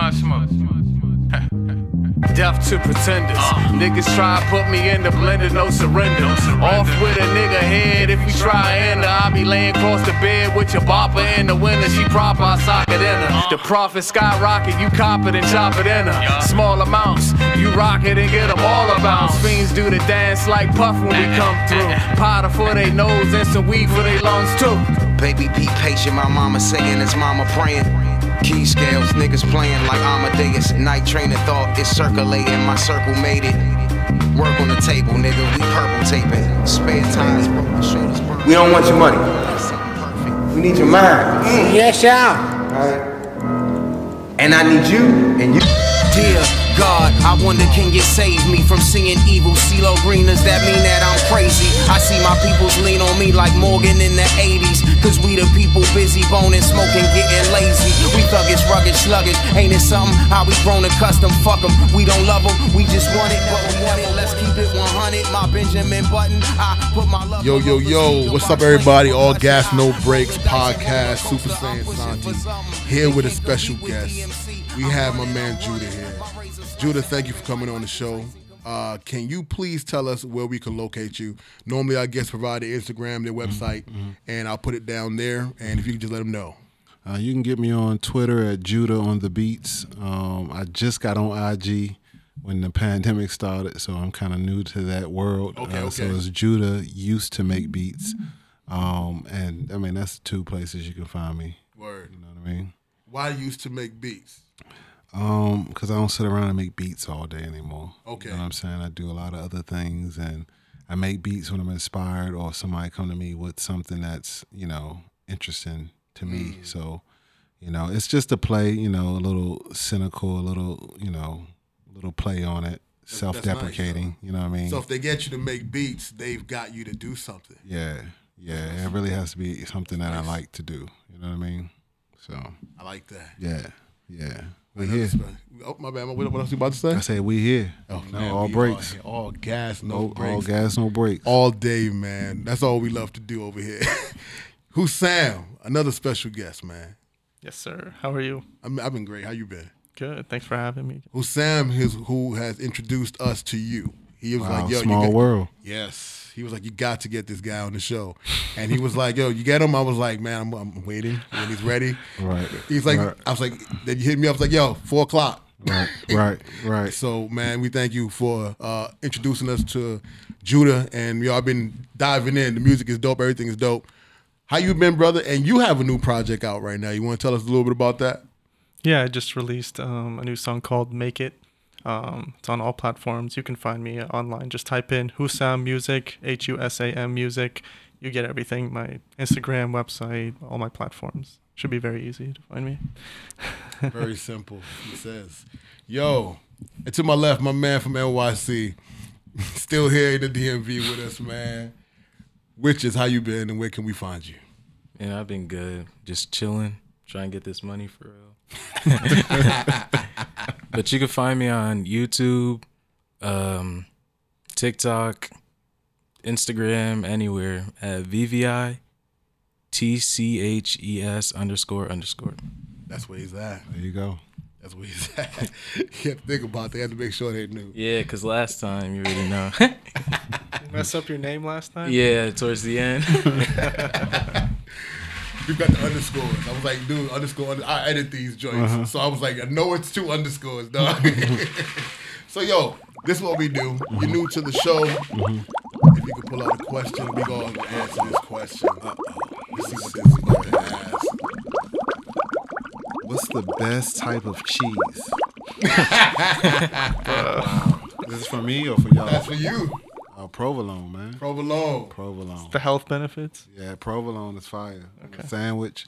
joint smoke? Death to pretenders. Niggas try to put me in the blender, no surrender. Off with a nigga head if you try and I'll be laying across the bed with your bopper in the winter. She proper, I sock it in her. The profit skyrocket, you cop it and chop it in her. Small amounts, you rock it and get them all about. bounce. Fiends do the dance like puff when we eh, come eh, through. Eh, Powder for they nose and some weed for they lungs too. Baby, be patient. My mama saying it's mama praying. Key scales, niggas playing like Amadeus. Night training thought is circulating. My circle made it. Work on the table, nigga. We purple taping. Spare tires, bro. We don't want your money. We need your mind. Yes, sir. And I need you and you. Dear God, I wonder can you save me from seeing evil CeeLo Green? Does that mean that I'm crazy? I see my peoples lean on me like Morgan in the 80s. Cause we the people busy boning, smoking, getting lazy. We thuggish, rugged, sluggish. Ain't it something? How we grown accustomed? Fuck 'em. We don't love 'em. We just want it, but we want it. Let's keep it 100. My Benjamin Button. I put my love Yo, yo, yo, what's up, everybody? All Gas. No Breaks podcast, Super Saiyan Santi, here with a special guest. We have my man Judah here. Judah, thank you for coming on the show. Uh, can you please tell us where we can locate you? Normally, our guests provide their Instagram, their website, and I'll put it down there. And if you can just let them know. Uh, you can get me on Twitter at Judah on the Beats. Um, I just got on IG when the pandemic started, so I'm kind of new to that world. Okay, uh, So okay. it's Judah used to make beats, um, and I mean that's two places you can find me. Word. You know what I mean? Why used to make beats? Um, because I don't sit around and make beats all day anymore. Okay. You know what I'm saying? I do a lot of other things and I make beats when I'm inspired or somebody come to me with something that's, you know, interesting to Mm. me. So, you know, it's just a play, you know, a little cynical, a little, you know, a little play on it, self deprecating, you know what I mean? So if they get you to make beats, they've got you to do something. yeah. Yeah. It really has to be something that I like to do. You know what I mean? So I like that. yeah. Yeah. We here. Oh my bad. What, what else you about to say? I say we here. Oh, no, man, all we breaks. All, all gas, no, No, breaks. all gas, no breaks. all day, man. That's all we love to do over here. Husam? Another special guest, man. Yes, sir. How are you? I'm, I've been great. How you been? Good. Thanks for having me. Husam? His who has introduced us to you. He was Wow, like, "Yo, small you got, world. Yes. He was like, "You got to get this guy on the show," and he was like, "Yo, you get him?" I was like, "Man, I'm, I'm waiting when he's ready." Right. He's like, Right. "I was like," then you hit me up. I was like, "Yo, four o'clock." Right, right, right. So, man, we thank you for uh, introducing us to Judah, and y'all been diving in. The music is dope. Everything is dope. How you been, brother? And you have a new project out right now. You want to tell us a little bit about that? Yeah, I just released um, a new song called "Make It." Um, it's on all platforms. You can find me online. Just type in Husam Music, H U S A M Music. You get everything. My Instagram, website, all my platforms. Should be very easy to find me. Very simple. He says, "Yo," and to my left, my man from NYC, still here in the DMV with us, man. Which is how you been, and where can we find you? Yeah, I've been good. Just chilling, trying to get this money for real. but you can find me on YouTube, um, TikTok, Instagram, anywhere at VVI T C H E S underscore underscore. That's where he's at. There you go. That's where he's at. you have to think about. That. They have to make sure they knew. Yeah, cause last time you already know. You mess up your name last time? yeah, towards the end. You got the underscores. I was like, dude, underscore. Under, I edit these joints, uh-huh. so I was like, I know it's two underscores, dog. Mm-hmm. so yo, this is what we do. You're mm-hmm. new to the show. Mm-hmm. If you could pull out a question, we gonna answer this question. Let's see what this is about to ask. What's the best type of cheese? This is for me or for y'all? That's for you, Uh, provolone, man. provolone. Provolone. The health benefits. Yeah, provolone is fire. Okay. Sandwich,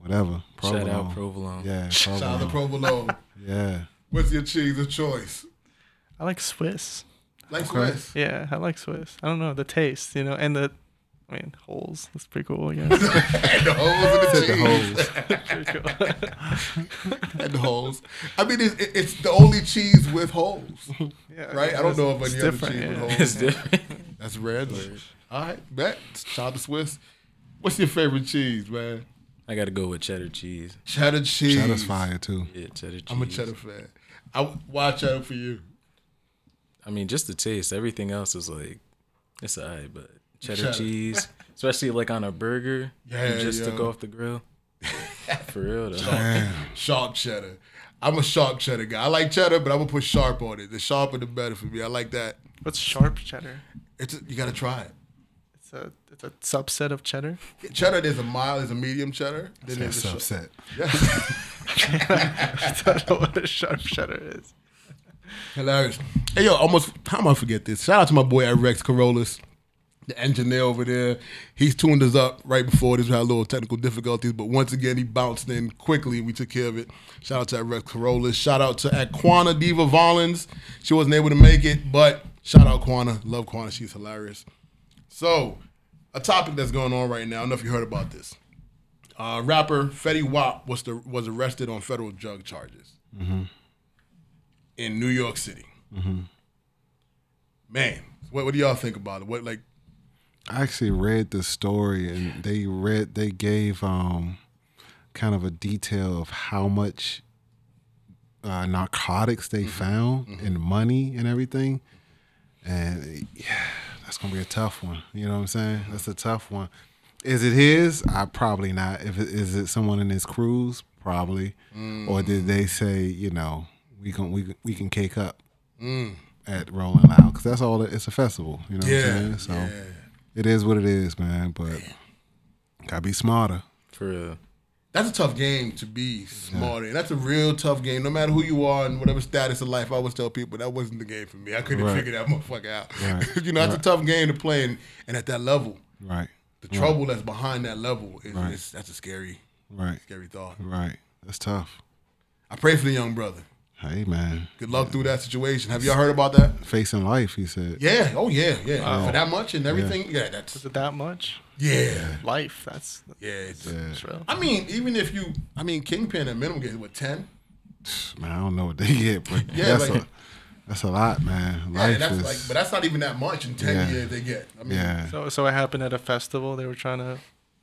whatever. Provolone. Shout out Provolone. Yeah, Shout out to provolone. provolone. Yeah. What's your cheese of choice? I like Swiss. Like Okay. Swiss. Yeah, I like Swiss. I don't know the taste, you know, and the, I mean, holes. That's pretty cool, I guess. and the holes in the Said the cheese. holes. and the holes. I mean, it's, it's the only cheese with holes, Yeah, right? I don't know of it's any other different, cheese with holes. It's different. That's red. All right, bet. Shout out to Swiss. What's your favorite cheese, man? I gotta go with cheddar cheese. Cheddar cheese. Cheddar's fire too. Yeah, cheddar cheese. I'm a cheddar fan. I why cheddar for you? I mean, just the taste. Everything else is like it's alright, but cheddar, Cheddar. cheese, especially like on a burger, Yeah, you just took off the grill. For real though. Damn. Sharp cheddar. I'm a sharp cheddar guy. I like cheddar, but I'm gonna put sharp on it. The sharper, the better for me. I like that. What's sharp cheddar? It's you gotta try it. It's a it's a subset of cheddar. Cheddar, there's a mild, there's a medium cheddar. Then That's there's a sharp. upset. I don't know what a sharp cheddar is. Hilarious. Hey yo, almost how am I forget this? Shout out to my boy at Rex Corollas, the engineer over there. He's tuned us up right before this. We had a little technical difficulties, but once again he bounced in quickly. We took care of it. Shout out to Rex Corollas. Shout out to Aquana Diva Vollins. She wasn't able to make it, but shout out Quana. Love Quana. She's hilarious. So, a topic that's going on right now. I don't know if you heard about this. Uh, rapper Fetty Wap was the, was arrested on federal drug charges in New York City. Man, what, what do y'all think about it? What like I actually read the story and they read they gave um kind of a detail of how much uh, narcotics they mm-hmm. found mm-hmm. and money and everything. And yeah, that's gonna be a tough one. You know what I'm saying? Mm-hmm. That's a tough one. Is it his? I probably not. If it, is it someone in his crews? Probably. Or did mm. they say, you know, we can we can- we can cake up mm. at Rolling Loud because that's all. It, it's a festival. You know what Yeah, I'm saying? So yeah. It is what it is, man. But gotta be smarter. For real. that's a tough game to be smarter. And that's a real tough game. No matter who you are and whatever status of life, I always tell people that wasn't the game for me. I couldn't Right. figure that motherfucker out. Right. you know, that's a tough game to play and, and at that level. Right. The trouble that's behind that level is, Right. is that's a scary, Right. scary thought. Right. That's tough. I pray for the young brother. Hey man, Good luck through that situation. Have y'all heard about that? facing life. He said. Yeah. Oh yeah. Yeah. For that much and everything. Yeah. That's Is it that much? yeah. Life. That's Yeah. It's, that's real. I mean, even if you, I mean, Kingpin at minimum gets what ten? Man, I don't know what they get, but Yeah, that's like- a that's a lot, man. Yeah, that's is. like, but that's not even that much in ten Yeah. years they get. I mean, yeah, So so it happened at a festival. They were trying to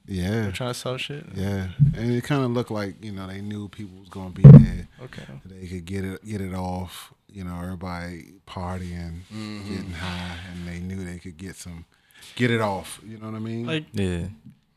yeah, trying to sell shit. yeah. And it kind of looked like you know they knew people was gonna be there. Okay. They could get it get it off. You know, everybody partying, Mm-hmm. getting high, and they knew they could get some, get it off. You know what I mean? Like Yeah.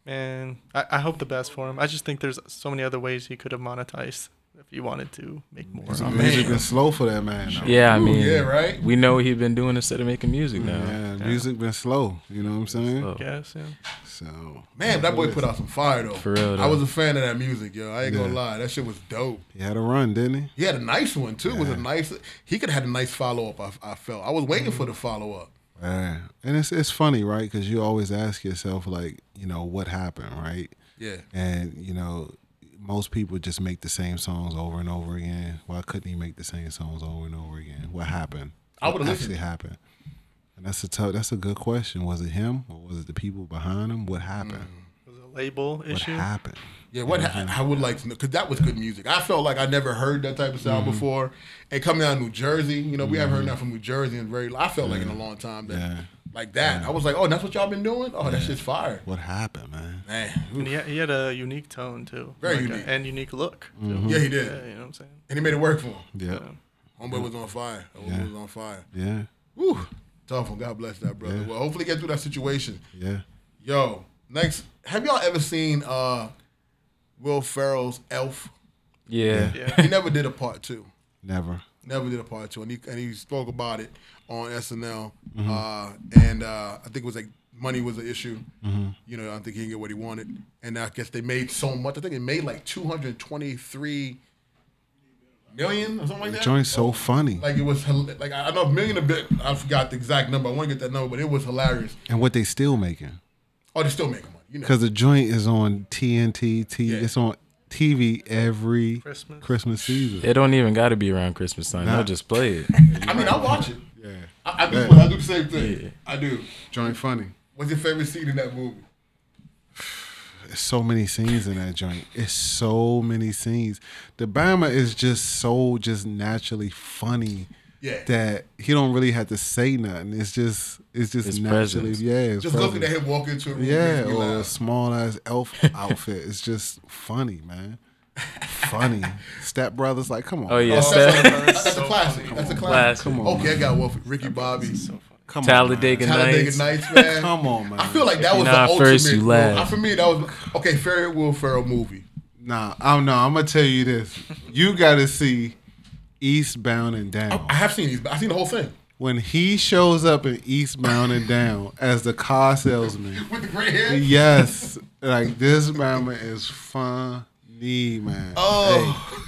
man, I, I hope the best for him. I just think there's so many other ways he could have monetized if he wanted to make more. Music oh, on music it. been slow for that man. Though. Yeah, I Ooh, mean, yeah, right? We know what he been doing instead of making music now. Yeah, music been slow. You know what I'm saying? Slow. Guess yeah. So Man, that boy put out some fire though. For real, I was a fan of that music, yo. I ain't gonna lie, that shit was dope. he had a run, didn't he? He had a nice one too. It was a nice. He could have had a nice follow up. I, I felt. I was waiting for the follow up. Yeah, and it's it's funny, right? Because you always ask yourself, like, you know, what happened, right? Yeah. And you know, most people just make the same songs over and over again. Why couldn't he make the same songs over and over again? What happened? I would've actually listened. happened. And that's a tough. That's a good question. Was it him or was it the people behind him? What happened? Mm. Was it a label What issue? What happened? Yeah, what ha- I would like to know because that was good music. I felt like I never heard that type of sound Mm-hmm. before. And coming out of New Jersey, you know, we haven't heard that from New Jersey in very. I felt like in a long time that Yeah. like that. I was like, oh, that's what y'all been doing. Oh, that shit's fire, What happened, man? man. And he, had, he had a unique tone too. Very Like a- unique. and unique look. Mm-hmm. Yeah, he did, Yeah, you know what I'm saying. and he made it work for him. Yeah, Homeboy was on fire. Homeboy Yeah. was on fire. yeah, Woo, tough one. God bless that brother. Yeah. Well, hopefully get through that situation. yeah. Yo, next, have y'all ever seen uh Will Ferrell's Elf? Yeah. Yeah. He never did a part two. Never. Never did a part two, and he and he spoke about it on SNL. Mm-hmm. Uh, and uh, I think it was like money was an issue. Mm-hmm. You know, I think he didn't get what he wanted, and I guess they made so much. I think it made like two hundred twenty three million or something like The that. joint's so funny. Like it was like I I know a million a bit. I forgot the exact number. I want to get that number, but it was hilarious. and what they still making? Oh, they're still making money. You know, Because the joint is on TNT. T. Yeah. It's on TV every Christmas. Christmas season. It don't even got to be around Christmas time. Nah. They'll just play it. I mean, I watch it. Yeah. I, I do. Yeah. I do the same thing. Yeah. I do. Joint funny. What's your favorite scene in that movie? There's so many scenes in that joint. It's so many scenes. The Bama is just so just naturally funny Yeah. that he don't really have to say nothing. It's just it's just His naturally presence. yeah. his Just looking at him walk into a room. Yeah, makes me or a small ass elf outfit. It's just funny, man. Funny. Step Brothers, like, come on. Oh yeah, Oh, Steph- that's, that's a classic. That's a classic. Classic. Come on. Okay, I got one for Ricky Bobby. Come Talladega on. Talladega Nights. Nights, man. Come on, man. I feel like that was you're the ultimate. first, you well, last. For me, that was okay. Ferry Will Ferrell movie. Nah, I don't know. I'm gonna tell you this. You gotta see Eastbound and Down. I have seen these. I've seen the whole thing When he shows up in Eastbound and Down as the car salesman, with the gray hair. yes, like this man is funny, man. Oh,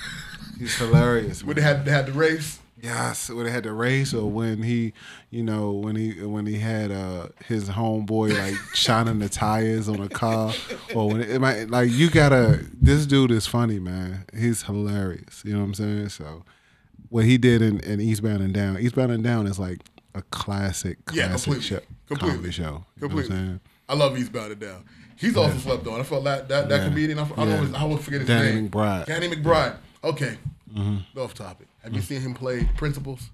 Hey, he's hilarious. when they had they had the race. Yes, when they had the race, or when he, you know, when he when he had uh his homeboy like shining the tires on a car, or when it, might like you gotta. This dude is funny, man. He's hilarious. You know what I'm saying? So, what he did in, in Eastbound and Down, Eastbound and Down is like a classic, Yeah, classic completely. show, Completely. show. You know Completely. I love Eastbound and Down. He's also slept on. I felt that that, that Yeah. comedian. I, I don't Yeah. always, I always forget his Danny name. McBride. Danny McBride. Okay. Mm-hmm. Off topic. Have you seen him play Principals?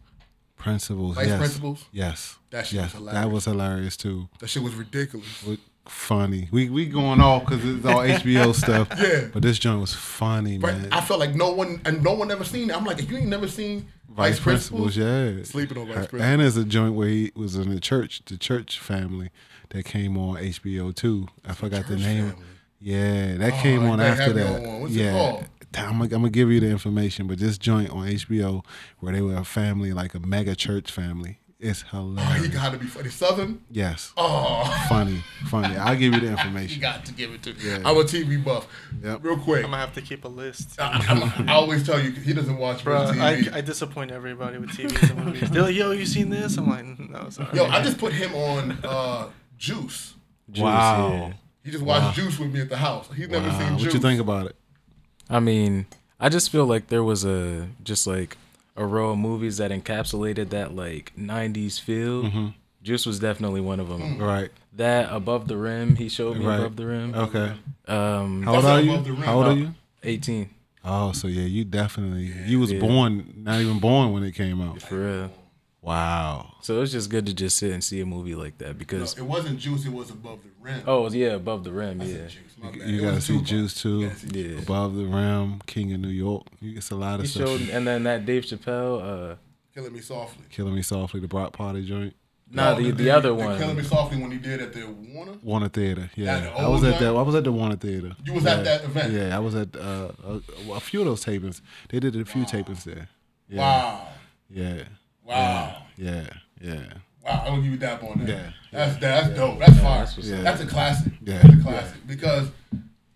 Principles, Vice yes, principals? yes, That shit was yes. hilarious. That was hilarious too. That shit was ridiculous. With- Funny. We we going off because it's all HBO stuff. Yeah. But this joint was funny, But man. I felt like no one and no one ever seen it. I'm like, if you ain't never seen Vice principals, yeah. Sleeping on Vice Principals. And there's a joint where he was in the church, the church family that came on HBO too. I forgot the name. Family. Yeah, that Oh, came on after that. Old one. What's it yeah. called? I'm, gonna- I'm gonna give you the information, but this joint on HBO where they were a family, like a mega church family, it's Oh, hilarious. he got to be funny. Southern. yes, Oh, funny, funny. I'll give you the information. you got to give it to. Yeah. I'm a TV buff. Yep. Real quick. I'm gonna have to keep a list. I, I, I always tell you he doesn't watch Bro, much I, I disappoint everybody with TVs and movies. They're like, yo, you seen this? I'm like, no, sorry. Yo, I just put him on uh, Juice. Juice, Wow. yeah. He just watched Juice with me at the house. He's never Wow. seen What you think about it? I mean, I just feel like there was a just like a row of movies that encapsulated that like '90s feel. Mm-hmm. Juice was definitely one of them. Right. That above the rim, he showed me Right. above the rim. Okay. Um, How old are you? above the rim. How old are you? 18 Oh, so yeah, you definitely you was Yeah. born not even born when it came out. for real. Wow. So it's just good to just sit and see a movie like that because no, It wasn't Juice. It was above the rim. oh yeah, above the rim, I yeah, Juice. My. You gotta see Tupac. Juice too. You see yeah. Above the Rim, King of New York. You get a lot of He stuff. showed, and then that Dave Chappelle. Uh, Killing Me Softly. Killing Me Softly, the Block Party joint. nah, No, the the other one. Killing. Me Softly when he did at the Warner. Warner Theater. Yeah, That I was at that. I was at the Warner Theater. You was yeah. at that event? Yeah, I was at uh, a, a few of those tapings. They did a few tapings there. Yeah, Wow. Yeah. Wow. Yeah. Yeah. Wow. I'm gonna give you that on that. Yeah. That's that's dope. That's fire. that's That's, a classic. Yeah. That's a classic because.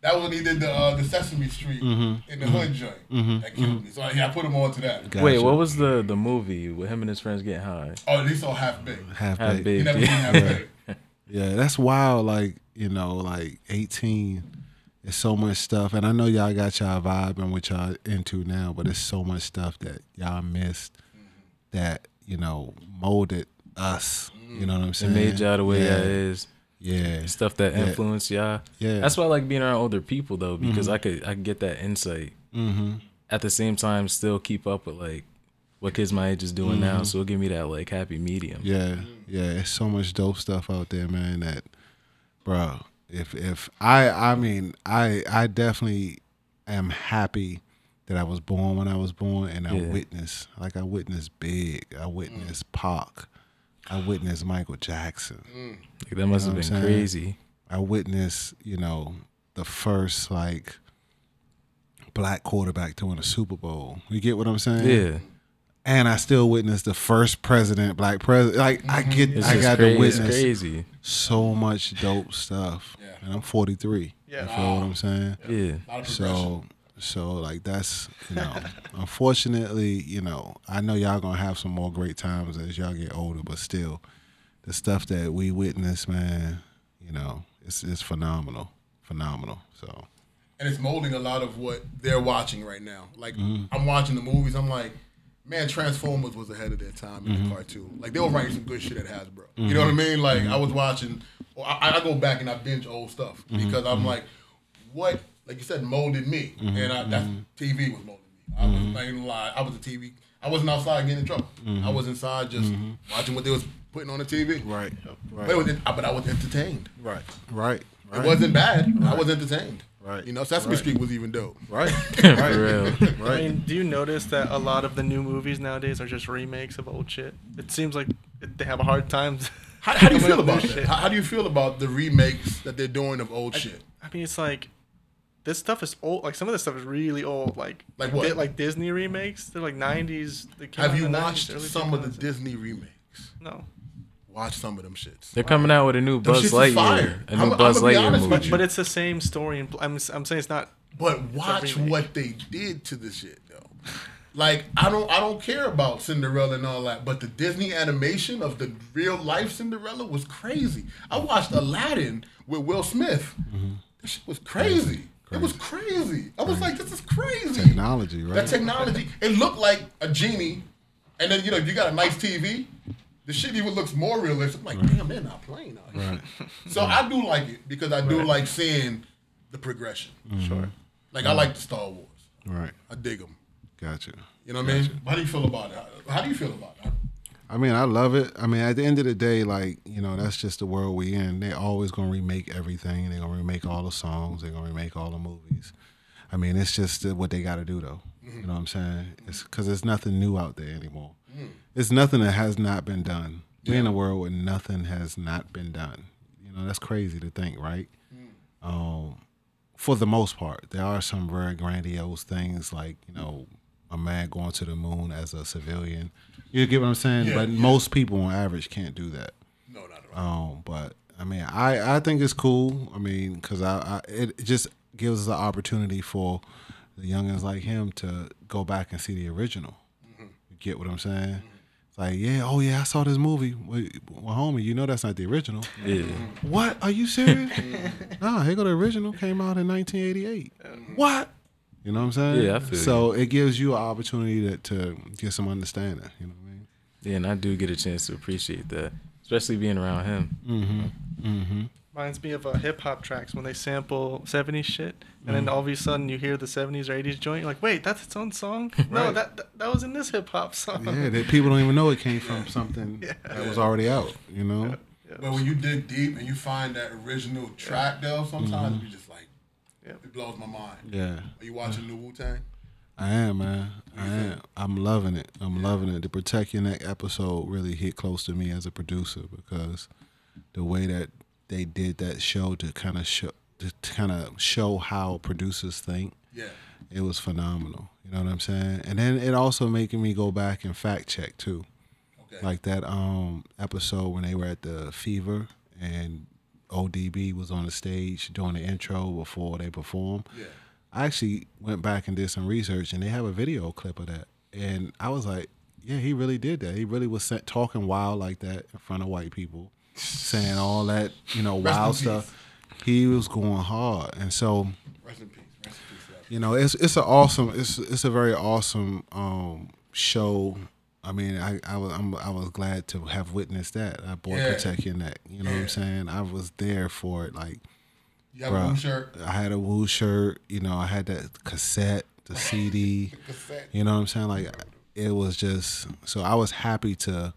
That was when he did the uh, the Sesame Street Mm-hmm. in the hood joint. That killed me. So yeah, I put him on to that. Gotcha. Wait, what was the the movie with him and his friends getting high? Oh, at least all half baked. half Half baked? You baked. never seen half baked. Yeah, that's wild. Like you know, like eighteen. It's so much stuff, and I know y'all got y'all vibe and what y'all into now, but it's so much stuff that y'all missed that you know molded us. You mm. know what I'm It saying? made y'all the way yeah. y'all is. Yeah, Stuff that Yeah. influenced y'all. Yeah. That's why I like being around older people though, mm-hmm. because I could I could get that insight. Mm-hmm. At the same time, still keep up with like what kids my age is doing now. Mm-hmm. So it'll give me that like happy medium. Yeah, yeah. It's so much dope stuff out there, man. That, bro. If if I I mean I I definitely am happy that I was born when I was born, and I Yeah. witnessed like I witnessed Big, I witnessed mm. Pac, I witnessed Michael Jackson. Like, that must You know have been saying? crazy. I witnessed you know the first like black quarterback to win a Super Bowl. You get what I'm saying? Yeah. And I still witnessed the first president, black president. Like I mm-hmm. get, It's I got crazy. to It's witness crazy. so much dope stuff. Yeah. And I'm 43. Yeah. You feel what I'm saying? Yeah. A lot of. So, so like that's you know, unfortunately, you know, I know y'all gonna have some more great times as y'all get older, but still, the stuff that we witness, man, you know, it's it's phenomenal, phenomenal. So and it's molding a lot of what they're watching right now. Like Mm-hmm. I'm watching the movies, I'm like, man, Transformers was ahead of their time in Mm-hmm. the cartoon. Like they were writing some good shit at Hasbro. You know what I mean? Like Mm-hmm. I was watching. Well, I, I go back and I binge old stuff Mm-hmm. because I'm like, what? Like you said, molded me, mm-hmm. and I, that's mm-hmm. TV was molding me. I was not gonna lie. I was a TV. I wasn't outside getting in trouble. I mm-hmm. was inside just watching what they was putting on the TV. Right. But, it was, but I was entertained. Right. Right. It wasn't bad. I was entertained. Right. You know, Sesame Street was even dope. Right. For real. I mean, do you notice that a lot of the new movies nowadays are just remakes of old shit? It seems like they have a hard time. How, how do you feel about that? shit. How, how do you feel about the remakes that they're doing of old shit? I mean, it's like this stuff is old. Like some of this stuff is really old. Like Like what? Di- like Disney remakes. They're like '90s. They came Have you in the 90s, watched early some of the Disney remakes? No, Watch some of them shits. They're coming out with a new Them Buzz Lightyear. fire. A I'm- new I'm Buzz gonna Lightyear movie. you. but it's the same story. And I'm I'm saying it's not. But watch what they did to the shit though. Like I don't I don't care about Cinderella and all that, but the Disney animation of the real life Cinderella was crazy. I watched Aladdin with Will Smith. Mm-hmm. That shit was crazy. It was crazy. I was like, this is crazy. Technology, right? That technology, it looked like a genie, and then you know you got a nice TV. The shit even looks more realistic. I'm like, damn, they're not playing out here. So I do like it because I do like seeing the progression. Mm-hmm. Sure. Like I like the Star Wars. right. I dig them. Gotcha. You know what I mean? How do you feel about it? How, how do you feel about it? I mean, I love it. I mean, at the end of the day, like you know, that's just the world we in. They're always gonna remake everything. They're gonna remake all the songs. They're gonna remake all the movies. I mean, it's just what they got to do, though. You mm-hmm. know what I'm saying? It's because there's nothing new out there anymore. Mm-hmm. It's nothing that has not been done. We're in a world where nothing has not been done. You know, that's crazy to think, right? Mm. Um, for the most part, there are some very grandiose things, like you know, a man going to the moon as a civilian. You get what I'm saying? Yeah, but yeah. most people on average can't do that. No, not at all. Um, but I mean, I I think it's cool. I mean, because I, I it just gives us the opportunity for the youngins like him to go back and see the original. Mm-hmm. You get what I'm saying? It's like, yeah, oh yeah, I saw this movie. Well, well, homie, you know that's not the original. Yeah. What? Are you serious? nah, here go the original. Came out in 1988. What? You know what I'm saying? Yeah, I feel So it gives you an opportunity to, to get some understanding. You know what I mean? Yeah, and I do get a chance to appreciate that, especially being around him. Mm-hmm. Mm-hmm. Reminds me of uh, hip hop tracks when they sample 70s shit, and then all of a sudden you hear the 70s or 80s joint. You're like, wait, that's its own song? No, that, that that was in this hip hop song. Yeah, that people don't even know it came from something that was already out. You know? But when you dig deep and you find that original track, though, sometimes Mm-hmm. you just like, Yep. it blows my mind. Yeah. Are you watching New Wu Tang? I am, man. I am. I'm loving it. I'm loving it. The Protect Your Neck episode really hit close to me as a producer because the way that they did that show to kind of show to kind of show how producers think, Yeah. it was phenomenal. You know what I'm saying? And then it also making me go back and fact check too. Okay. Like that um episode when they were at the Fever and ODB was on the stage doing the intro before they performed. Yeah. I actually went back and did some research, and they have a video clip of that. And I was like, yeah, he really did that. He really was sa- talking wild like that in front of white people, saying all that, you know, wild peace. stuff. He was going hard, and so Rest in peace. Rest in peace. you know, it's it's an awesome, it's it's a very awesome um, show. I mean, I I was I'm, I was glad to have witnessed that. I bought Yeah. Protect Your Neck. You know what I'm saying? I was there for it. Like You have a Bruh. shirt? I had a Woo shirt, you know, I had that cassette, the CD. the Cassette. You know what I'm saying? Like it was just so I was happy to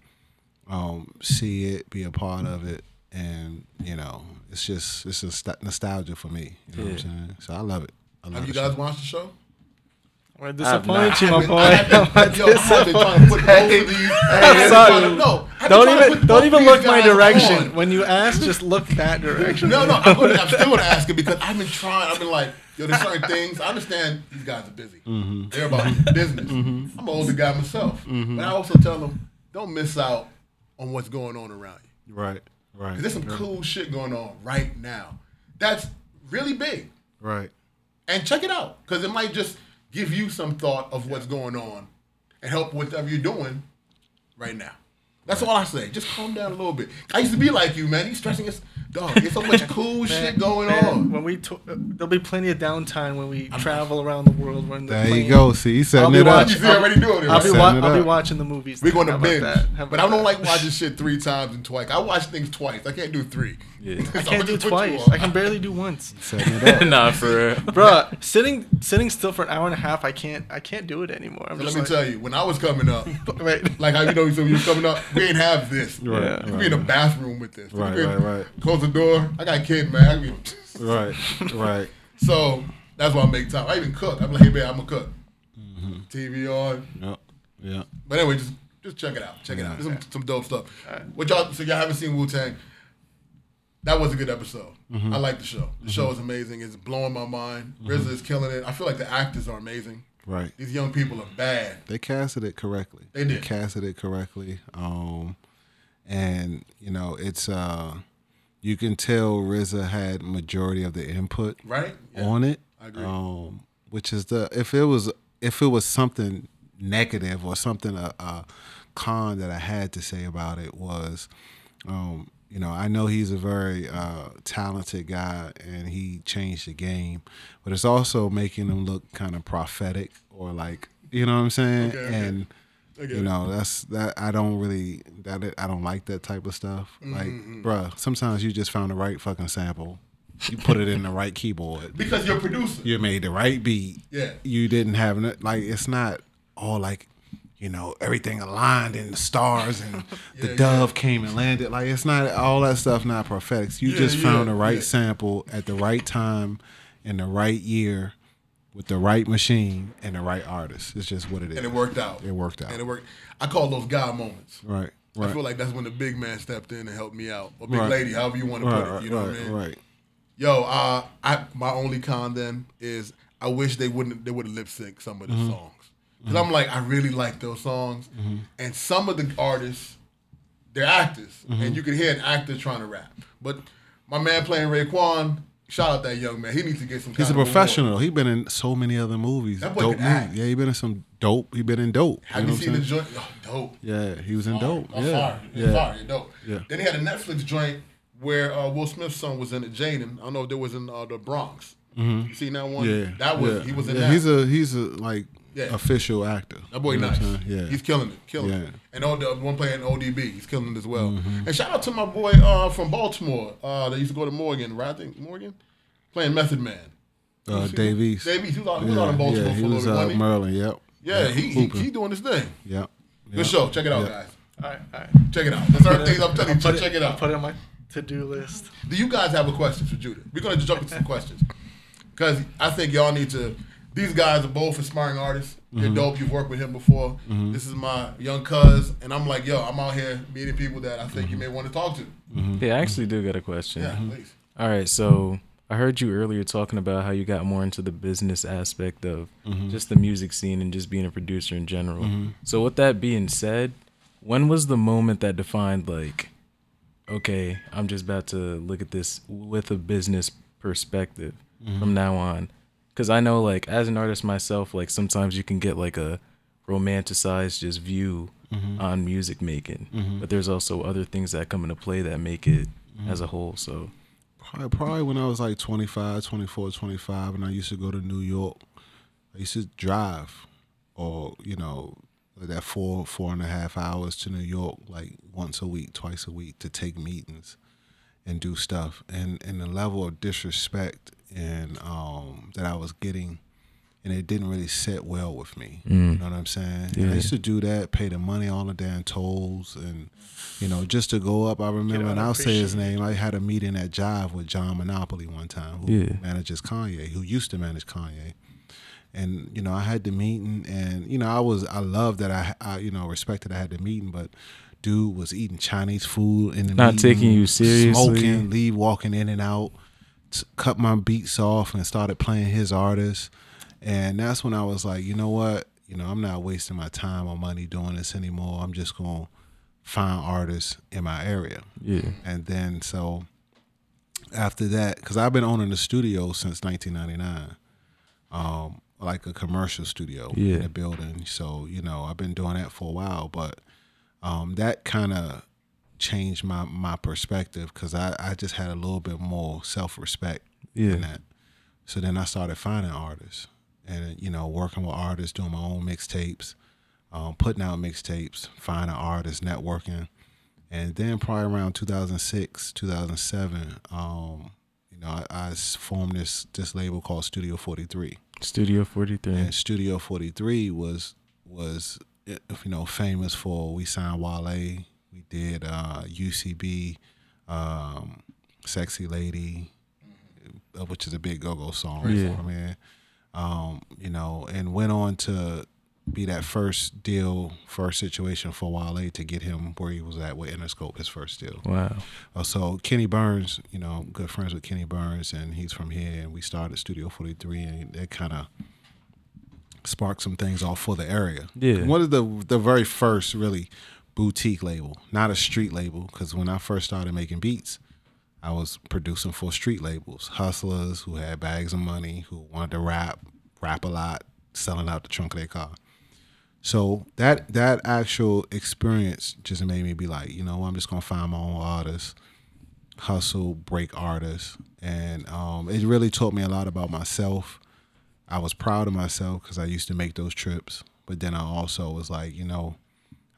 um, see it, be a part of it, and you know, it's just it's just nostalgia for me. You know what I'm saying? So I love it. I love Have you guys show. watched the show? I'm gonna I have disappoint you, my boy. I've been- yo, I've been trying to put both of these. I'm sorry. No, Don't even don't even look my direction. on. When you ask, just look that direction. No, no, I'm, gonna, I'm still gonna ask it because I've been trying. I've been like, yo, there's certain things. I understand these guys are busy. Mm-hmm. They're about mm-hmm. business. Mm-hmm. I'm an older guy myself, but I also tell them don't miss out on what's going on around you. Right, right, there's some cool shit going on right now. That's really big, right. and check it out because it might just give you some thought of what's going on and help whatever you're doing right now. That's all I say. Just calm down a little bit. I used to be like you, man. You stressing us. Dog, there's so much cool shit going Man, on. When we to- uh, there'll be plenty of downtime when we travel around the world. When There you go. See, he's setting be it up. You see, already doing it. I'll Right? be, wa- it I'll be watching the movies. We're going to How binge, but I don't that? like watching shit three times and twice. I watch things twice. I can't do three. Yeah. I can't do twice. I can barely do once. Setting it up. nah, for real. Bruh, sitting sitting still for an hour and a half, I can't I can't do it anymore. I'm Let just me like, tell you, when I was coming up, right. like how you know so you was coming up, we ain't have this. Right, Yeah. You be in the bathroom with this. Right, right, right. Close the door. I got a kid, man. I be, Right, right. so that's why I make time. I even cook. I'm like, hey, man, I'm gonna cook. Mm-hmm. TV on. Yep, yeah. But anyway, just just check it out. Check it out. There's some, some dope stuff. What y'all? So y'all haven't seen Wu Tang? That was a good episode. Mm-hmm. I like the show. The show is amazing. It's blowing my mind. RZA is killing it. I feel like the actors are amazing. Right. These young people are bad. They casted it correctly. They did. casted it correctly. Um, and you know, it's uh, you can tell RZA had majority of the input Right? Yeah. on it. I agree. Um, which is the if it was if it was something negative or something a, a con that I had to say about it was, um, you know, I know he's a very uh, talented guy and he changed the game, but it's also making him look kind of prophetic or like you know what I'm saying Okay, and. You know, that's that. I don't really that. I don't like that type of stuff. Like, Mm-hmm, bruh, sometimes you just found the right fucking sample. You put it in the right keyboard Because you're a producer. you made the right beat. Yeah. You didn't have like it's not all like you know everything aligned and the stars and the Yeah, dove came and landed. Like it's not all that stuff. Not prophetic. You Yeah, just found yeah, the right yeah. sample at the right time in the right year with the right machine and the right artist. It's just what it is. And it worked out. It worked out. And it worked. I call those God moments. Right. Right. I feel like that's when the big man stepped in and helped me out. Or big Right. lady, however you want to right. put it. You know what I mean? right. Yo, uh, I my only con then is I wish they wouldn't they would have lip sync some of the Mm-hmm. songs because I'm like I really like those songs, and some of the artists they're actors, Mm-hmm. and you can hear an actor trying to rap. But my man playing Raekwon, shout out that young man. He needs to get some. He's a professional. though. He been in so many other movies. That boy dope can act. Yeah, he been in some dope. He been in dope. Have you you, seen the joint? Oh, dope. Yeah, he was in dope. Oh, yeah, fire. yeah. Fire. Dope. Yeah. Then he had a Netflix joint where uh, Will Smith's son was in it, Jaden. I don't know if there was in uh, the Bronx. You seen that one? Mm-hmm. Yeah, That was yeah. he was in yeah, that. He's a he's a like Yeah. official actor. That boy You know nice. what I'm saying? Yeah, He's killing it. Killing it. Yeah. And all the one playing ODB, he's killing it as well. Mm-hmm. And shout out to my boy uh, from Baltimore. Uh, that used to go to Morgan, right? I think Morgan? Playing Method Man. uh, Dave East. Dave East, he was out, he was out in Baltimore yeah, for he a was little uh, bit. wasn't Yep. he? Yeah, he, he, he doing his thing. Yep. Good show. Check it out, Yeah. guys. All right, all right. Check it out. There's certain things I'm telling you. Check, check it I'll out. Put it on my to-do list. Do you guys have a question for Judah? We're gonna jump into some questions because I think y'all need to. These guys are both aspiring artists. You're Mm-hmm. dope. You've worked with him before. Mm-hmm. This is my young cuz, and I'm like, yo, I'm out here meeting people that I think you mm-hmm. may want to talk to. Mm-hmm. Yeah, I actually do got a question. Yeah, please. All right, so I heard you earlier talking about how you got more into the business aspect of just the music scene and just being a producer in general. So with that being said, when was the moment that defined like, okay, I'm just about to look at this with a business perspective from now on? Because I know like as an artist myself, like sometimes you can get like a romanticized just view mm-hmm. on music making, mm-hmm. but there's also other things that come into play that make it mm-hmm. as a whole. So. Probably, probably when I was like 25, 24, 25, and I used to go to New York. I used to drive, or you know, that four four and a half hours to New York, like once a week, twice a week, to take meetings and do stuff. And and the level of disrespect and um, that I was getting, and it didn't really sit well with me. You know what I'm saying? And I used to do that, pay the money, all the damn tolls, and you know, just to go up. I remember, and I'll say his name. I had a meeting at Jive with John Monopoly one time, who Yeah. manages Kanye, who used to manage Kanye. And you know, I had the meeting, and you know, I was I love that I, I you know respected I had the meeting, but dude was eating Chinese food in the Not meeting, taking you seriously. smoking, leave walking in and out, t- cut my beats off, and started playing his artists. And that's when I was like, you know what, you know, I'm not wasting my time or money doing this anymore. I'm just gonna find artists in my area. Yeah. And then so after that, because I've been owning the studio since 1999, um, like a commercial studio Yeah. in a building. So you know, I've been doing that for a while, but um, that kind of changed my my perspective because I I just had a little bit more self respect Yeah. in that. So then I started finding artists and you know working with artists, doing my own mixtapes, um, putting out mixtapes, finding artists, networking, and then probably around 2006, 2007, um, you know, I formed this this label called Studio 43 Studio 43. and Studio 43 was was eh, you know famous for we signed Wale, we did uh, UCB, um, Sexy Lady, uh, which is a big go-go song. Yeah. I mean, um, you know, and went on to be that first deal, first situation for Wale to get him where he was at with Interscope, his first deal. Wow. Uh, so Kenny Burns, you know, good friends with Kenny Burns, and he's from here, and we started Studio 43, and it kind of sparked some things off for the area. Yeah. one of the the very first really boutique label, not a street label, because when I first started making beats, I was producing for street labels, hustlers who had bags of money, who wanted to rap, rap a lot, selling out the trunk of their car. So that that actual experience just made me be like, you know, I'm just gonna find my own artists, hustle, break artists, and um, it really taught me a lot about myself. I was proud of myself because I used to make those trips, but then I also was like, you know,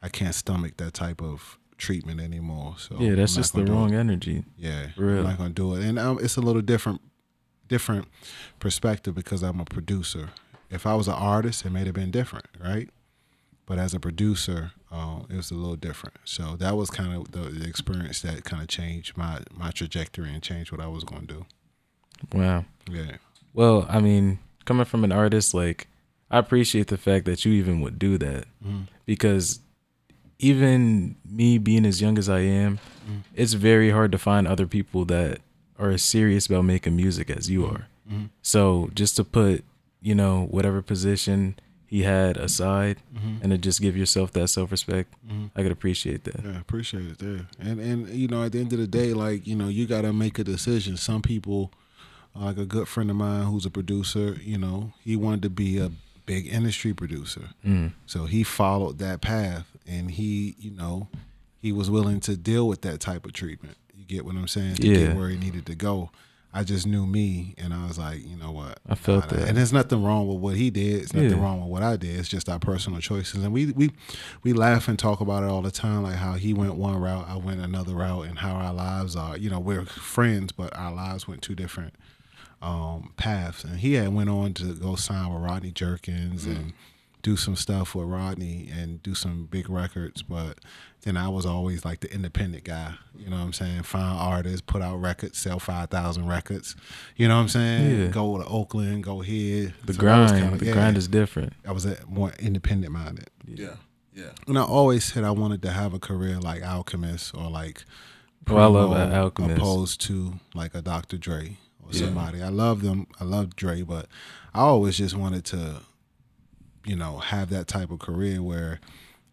I can't stomach that type of treatment anymore. So Yeah, that's just the wrong energy. Yeah, For real. I'm not gonna do it, and um, it's a little different, different perspective because I'm a producer. If I was an artist, it may have been different, right? But as a producer, uh, it was a little different. So that was kind of the, the experience that kind of changed my my trajectory and changed what I was going to do. Wow. Yeah, Well, I mean, coming from an artist, like, I appreciate the fact that you even would do that mm. because even me being as young as I am, mm. it's very hard to find other people that are as serious about making music as you mm. are. So just to put, you know, whatever position he had aside mm-hmm. and to just give yourself that self respect, mm-hmm. I could appreciate that. yeah, appreciate it. There, and and you know, at the end of the day, like you know, you got to make a decision. Some people, like a good friend of mine who's a producer, you know, he wanted to be a big industry producer. Mm. So he followed that path and he, you know, he was willing to deal with that type of treatment. You get what I'm saying? To Yeah. get where he needed to go. I just knew me and I was like, you know what? I felt that. And there's nothing wrong with what he did. It's nothing Yeah. wrong with what I did. It's just our personal choices. And we we we laugh and talk about it all the time, like how he went one route, I went another route, and how our lives are. You know, we're friends, but our lives went two different um, paths. And he had went on to go sign with Rodney Jerkins and do some stuff with Rodney and do some big records. But then I was always like the independent guy. You know what I'm saying? Find artists, put out records, sell five thousand records. You know what I'm saying? Yeah. Go to Oakland, go here. The So grind, kinda- the yeah. grind is different. I was a, more independent minded. Yeah, yeah. And I always said I wanted to have a career like Alchemist or like Oh, I love Alchemist. opposed to like a Dr. Dre or Yeah. somebody. I love them. I love Dre, but I always just wanted to, you know, have that type of career where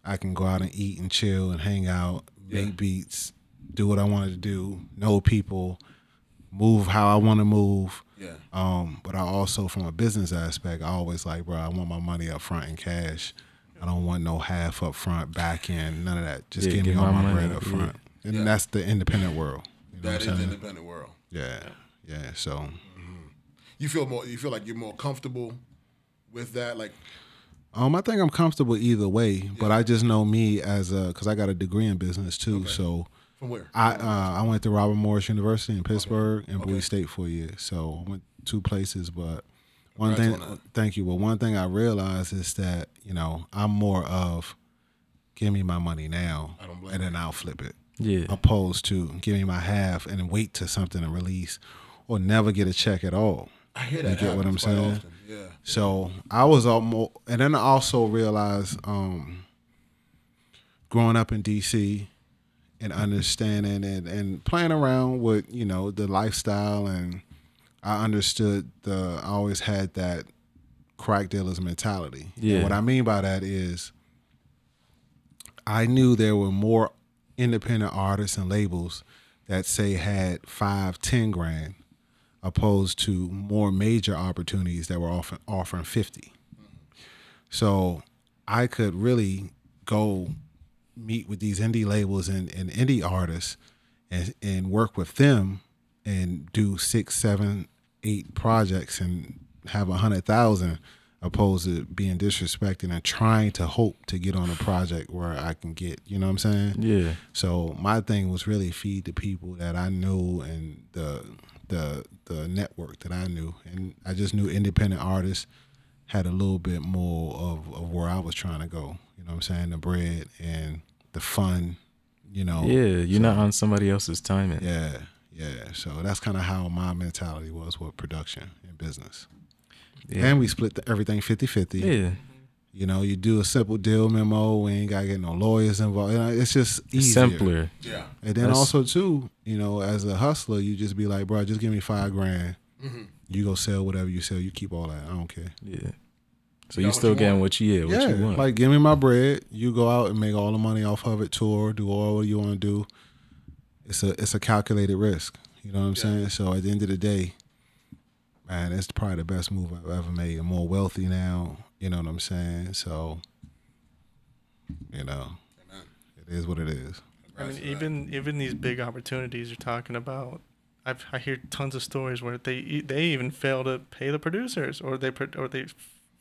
I can go out and eat and chill and hang out, make beats, do what I wanted to do, know people, move how I want to move. Yeah. Um, but I also, from a business aspect, I always like, bro, I want my money up front in cash. I don't want no half up front, back end, none of that. Just Yeah, give me all my my, bread up yeah. front. And Yeah. that's the independent world. You know That is the independent world. Yeah, yeah. So You feel more. You feel like you're more comfortable with that. Like, um, I think I'm comfortable either way. But I just know me as a because I got a degree in business too. So from where? I uh, I went to Robert Morris University in Pittsburgh and Okay. Bowie State for a year. So I went two places, but one Congrats thing. on. Thank you. But one thing I realized is that you know I'm more of give me my money now I don't blame and then I'll flip it. Yeah. Opposed to give me my half and then wait to something to release or never get a check at all. I hear that. You get what I'm saying? often. Yeah. So I was almost, and then I also realized, um, growing up in DC and understanding and, and playing around with, you know, the lifestyle and I understood the, I always had that crack dealer's mentality. And Yeah. what I mean by that is I knew there were more independent artists and labels that say had five, ten grand opposed to more major opportunities that were often offering 50. So I could really go meet with these indie labels and, and indie artists and and work with them and do six, seven, eight projects and have a hundred thousand opposed to being disrespected and trying to hope to get on a project where I can get, you know what I'm saying? Yeah. So my thing was really feed the people that I knew and the the the network that I knew, and I just knew independent artists had a little bit more of, of where I was trying to go. You know what I'm saying? The bread and the fun. You know. Yeah, you're not on somebody else's timing. Yeah, yeah. So that's kind of how my mentality was with production and business. Yeah. And we split the, everything 50-50. Yeah. You know, you do a simple deal memo. We ain't got to get no lawyers involved. You know, it's just easier. Simpler. Yeah. And then That's- also too, you know, as a hustler, you just be like, bro, just give me five grand. Mm-hmm. You go sell whatever you sell. You keep all that. I don't care. Yeah. So You you got what still you getting want. what you yeah, what yeah, you want. like give me my bread. You go out and make all the money off of it. Tour, do all what you want to do. It's a it's a calculated risk. You know what I'm saying? So at the end of the day, man, it's probably the best move I've ever made. I'm more wealthy now. You know what I'm saying? So, you know, Amen. it is what it is. I mean, even even these big opportunities you're talking about, I've I hear tons of stories where they they even fail to pay the producers, or they or they,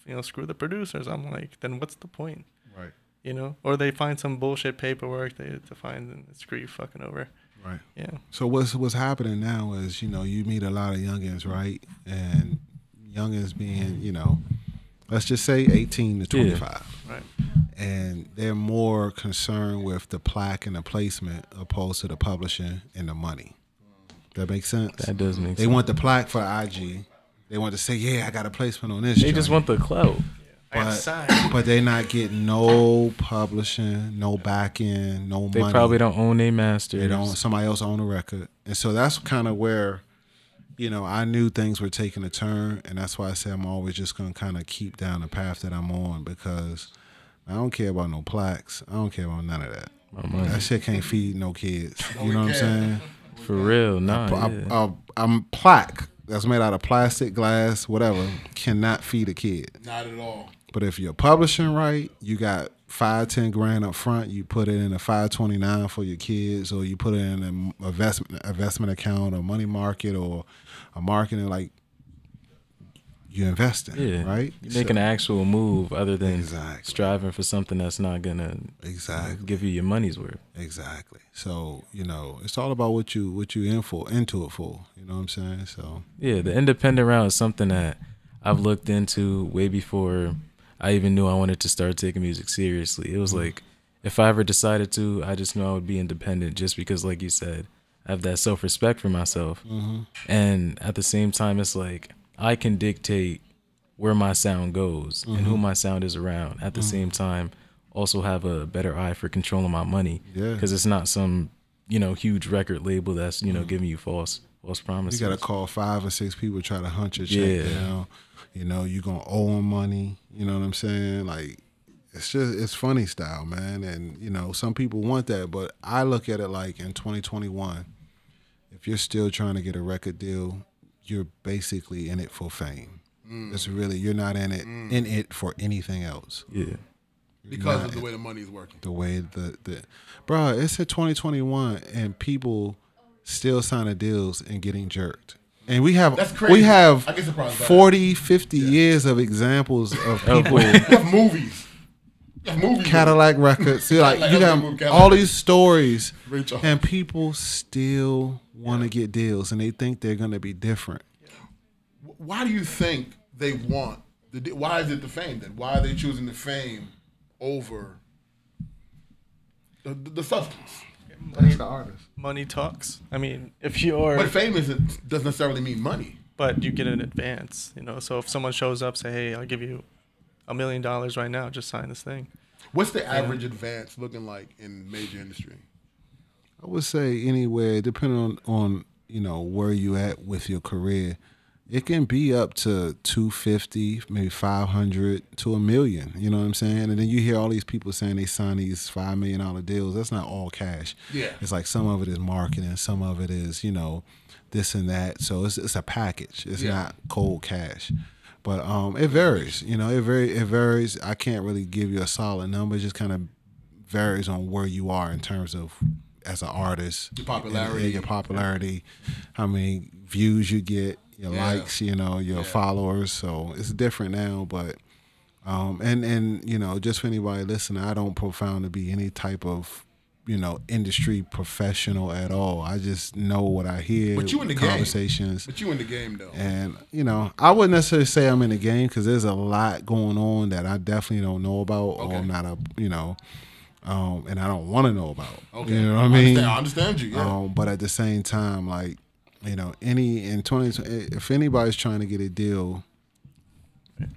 you know, screw the producers. I'm like, then what's the point? Right. You know, or they find some bullshit paperwork they to find and screw you fucking over. Right. Yeah. So what's what's happening now is you know you meet a lot of youngins, right? And youngins being you know, let's just say eighteen to twenty five, Right. and they're more concerned with the plaque and the placement opposed to the publishing and the money. That makes sense. that does make they sense. They want the plaque for IG. They want to say, yeah, I got a placement on this. they just want the clout. I but, signed. but they not getting no publishing, no back end, no They money. probably don't own their masters. They don't. Somebody else own a record, and so that's kind of where, you know, I knew things were taking a turn, and that's why I say I'm always just gonna kind of keep down the path that I'm on because I don't care about no plaques. I don't care about none of that. My. That shit can't feed no kids. You know what I'm saying? For real, nah. I, yeah. I, I'm plaque that's made out of plastic, glass, whatever, cannot feed a kid. Not at all. But if you're publishing right, you got five, ten grand up front. You put it in a five twenty nine for your kids, or you put it in an investment investment account or money market or a marketing like you investing, yeah. right? You make an actual move other than Exactly. striving for something that's not gonna exactly, give you your money's worth. exactly. So you know, it's all about what you what you in for, into it for. You know what I'm saying? So Yeah, the independent route is something that I've looked into way before I even knew I wanted to start taking music seriously. It was mm. like if I ever decided to, I just knew I would be independent just because like you said, I have that self-respect for myself. Mm-hmm. And at the same time it's like I can dictate where my sound goes and who mm-hmm. my sound is around. At the mm-hmm. same time also have a better eye for controlling my money Yeah. cuz it's not some, you know, huge record label that's, you know, giving you false false promises. you got to call five or six people try to hunt your check Yeah. down. You know, you're gonna owe them money. You know what I'm saying? Like, it's just it's funny style, man. And you know, some people want that, but I look at it like in 2021, if you're still trying to get a record deal, you're basically in it for fame. Mm. It's really you're not in it mm. in it for anything else. Yeah. Because Nah, of the way the money's working. The way the the, bro, it's a 2021 and people still signing deals and getting jerked. And we have That's crazy. we have I get surprised by that. 40, 50 years of examples of people You movies. You have movies. Cadillac records. See, like you I'm got all these stories, Rachel. and people still want to get deals, and they think they're gonna be different. Why do you think they want the? Why is it the fame then? Why are they choosing the fame over the, the substance? That's the artist. Money talks. I mean, if you're, But fame isn't doesn't necessarily mean money. but you get an advance. You know, so if someone shows up, say, hey, I'll give you a million dollars right now, just sign this thing. What's the average advance looking like in major industry? I would say anywhere, depending on on you know where you at with your career, it can be up to two fifty, maybe five hundred to a million. You know what I'm saying? And then you hear all these people saying they sign these five million dollar deals. That's not all cash. Yeah. it's like some of it is marketing, some of it is you know this and that. So it's it's a package. It's Yeah. not cold cash. But um, it varies. You know, it very it varies. I can't really give you a solid number. It just kind of varies on where you are in terms of as an artist, Your popularity. and your popularity, how many views you get, your Yeah. likes, you know, your followers. So it's different now, but um, and and you know, just for anybody listening, I don't profound to be any type of you know industry professional at all. I just know what I hear. But you in the game. conversations. But you in the game though. And you know, I wouldn't necessarily say I'm in the game because there's a lot going on that I definitely don't know about, Okay. or I'm not a, you know, um, and I don't want to know about. Okay. You know what I mean? understand, I understand you. Yeah. Um, but at the same time, like you know, any in twenty, if anybody's trying to get a deal,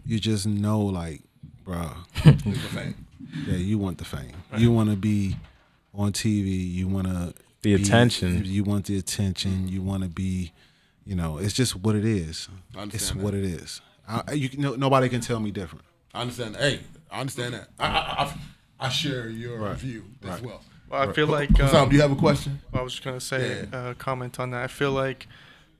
you just know, like, bruh, the fame. yeah, you want the fame. You want to be on TV. You want to The attention. You want the attention. You want to be, you know, it's just what it is. It's that. what it is. I, you no, nobody can tell me different. I understand. Hey, I understand that. I I, I, I share your view as Right. well. Well, I feel like Sam, um, do you have a question? I was just gonna say, Yeah. uh, comment on that. I feel like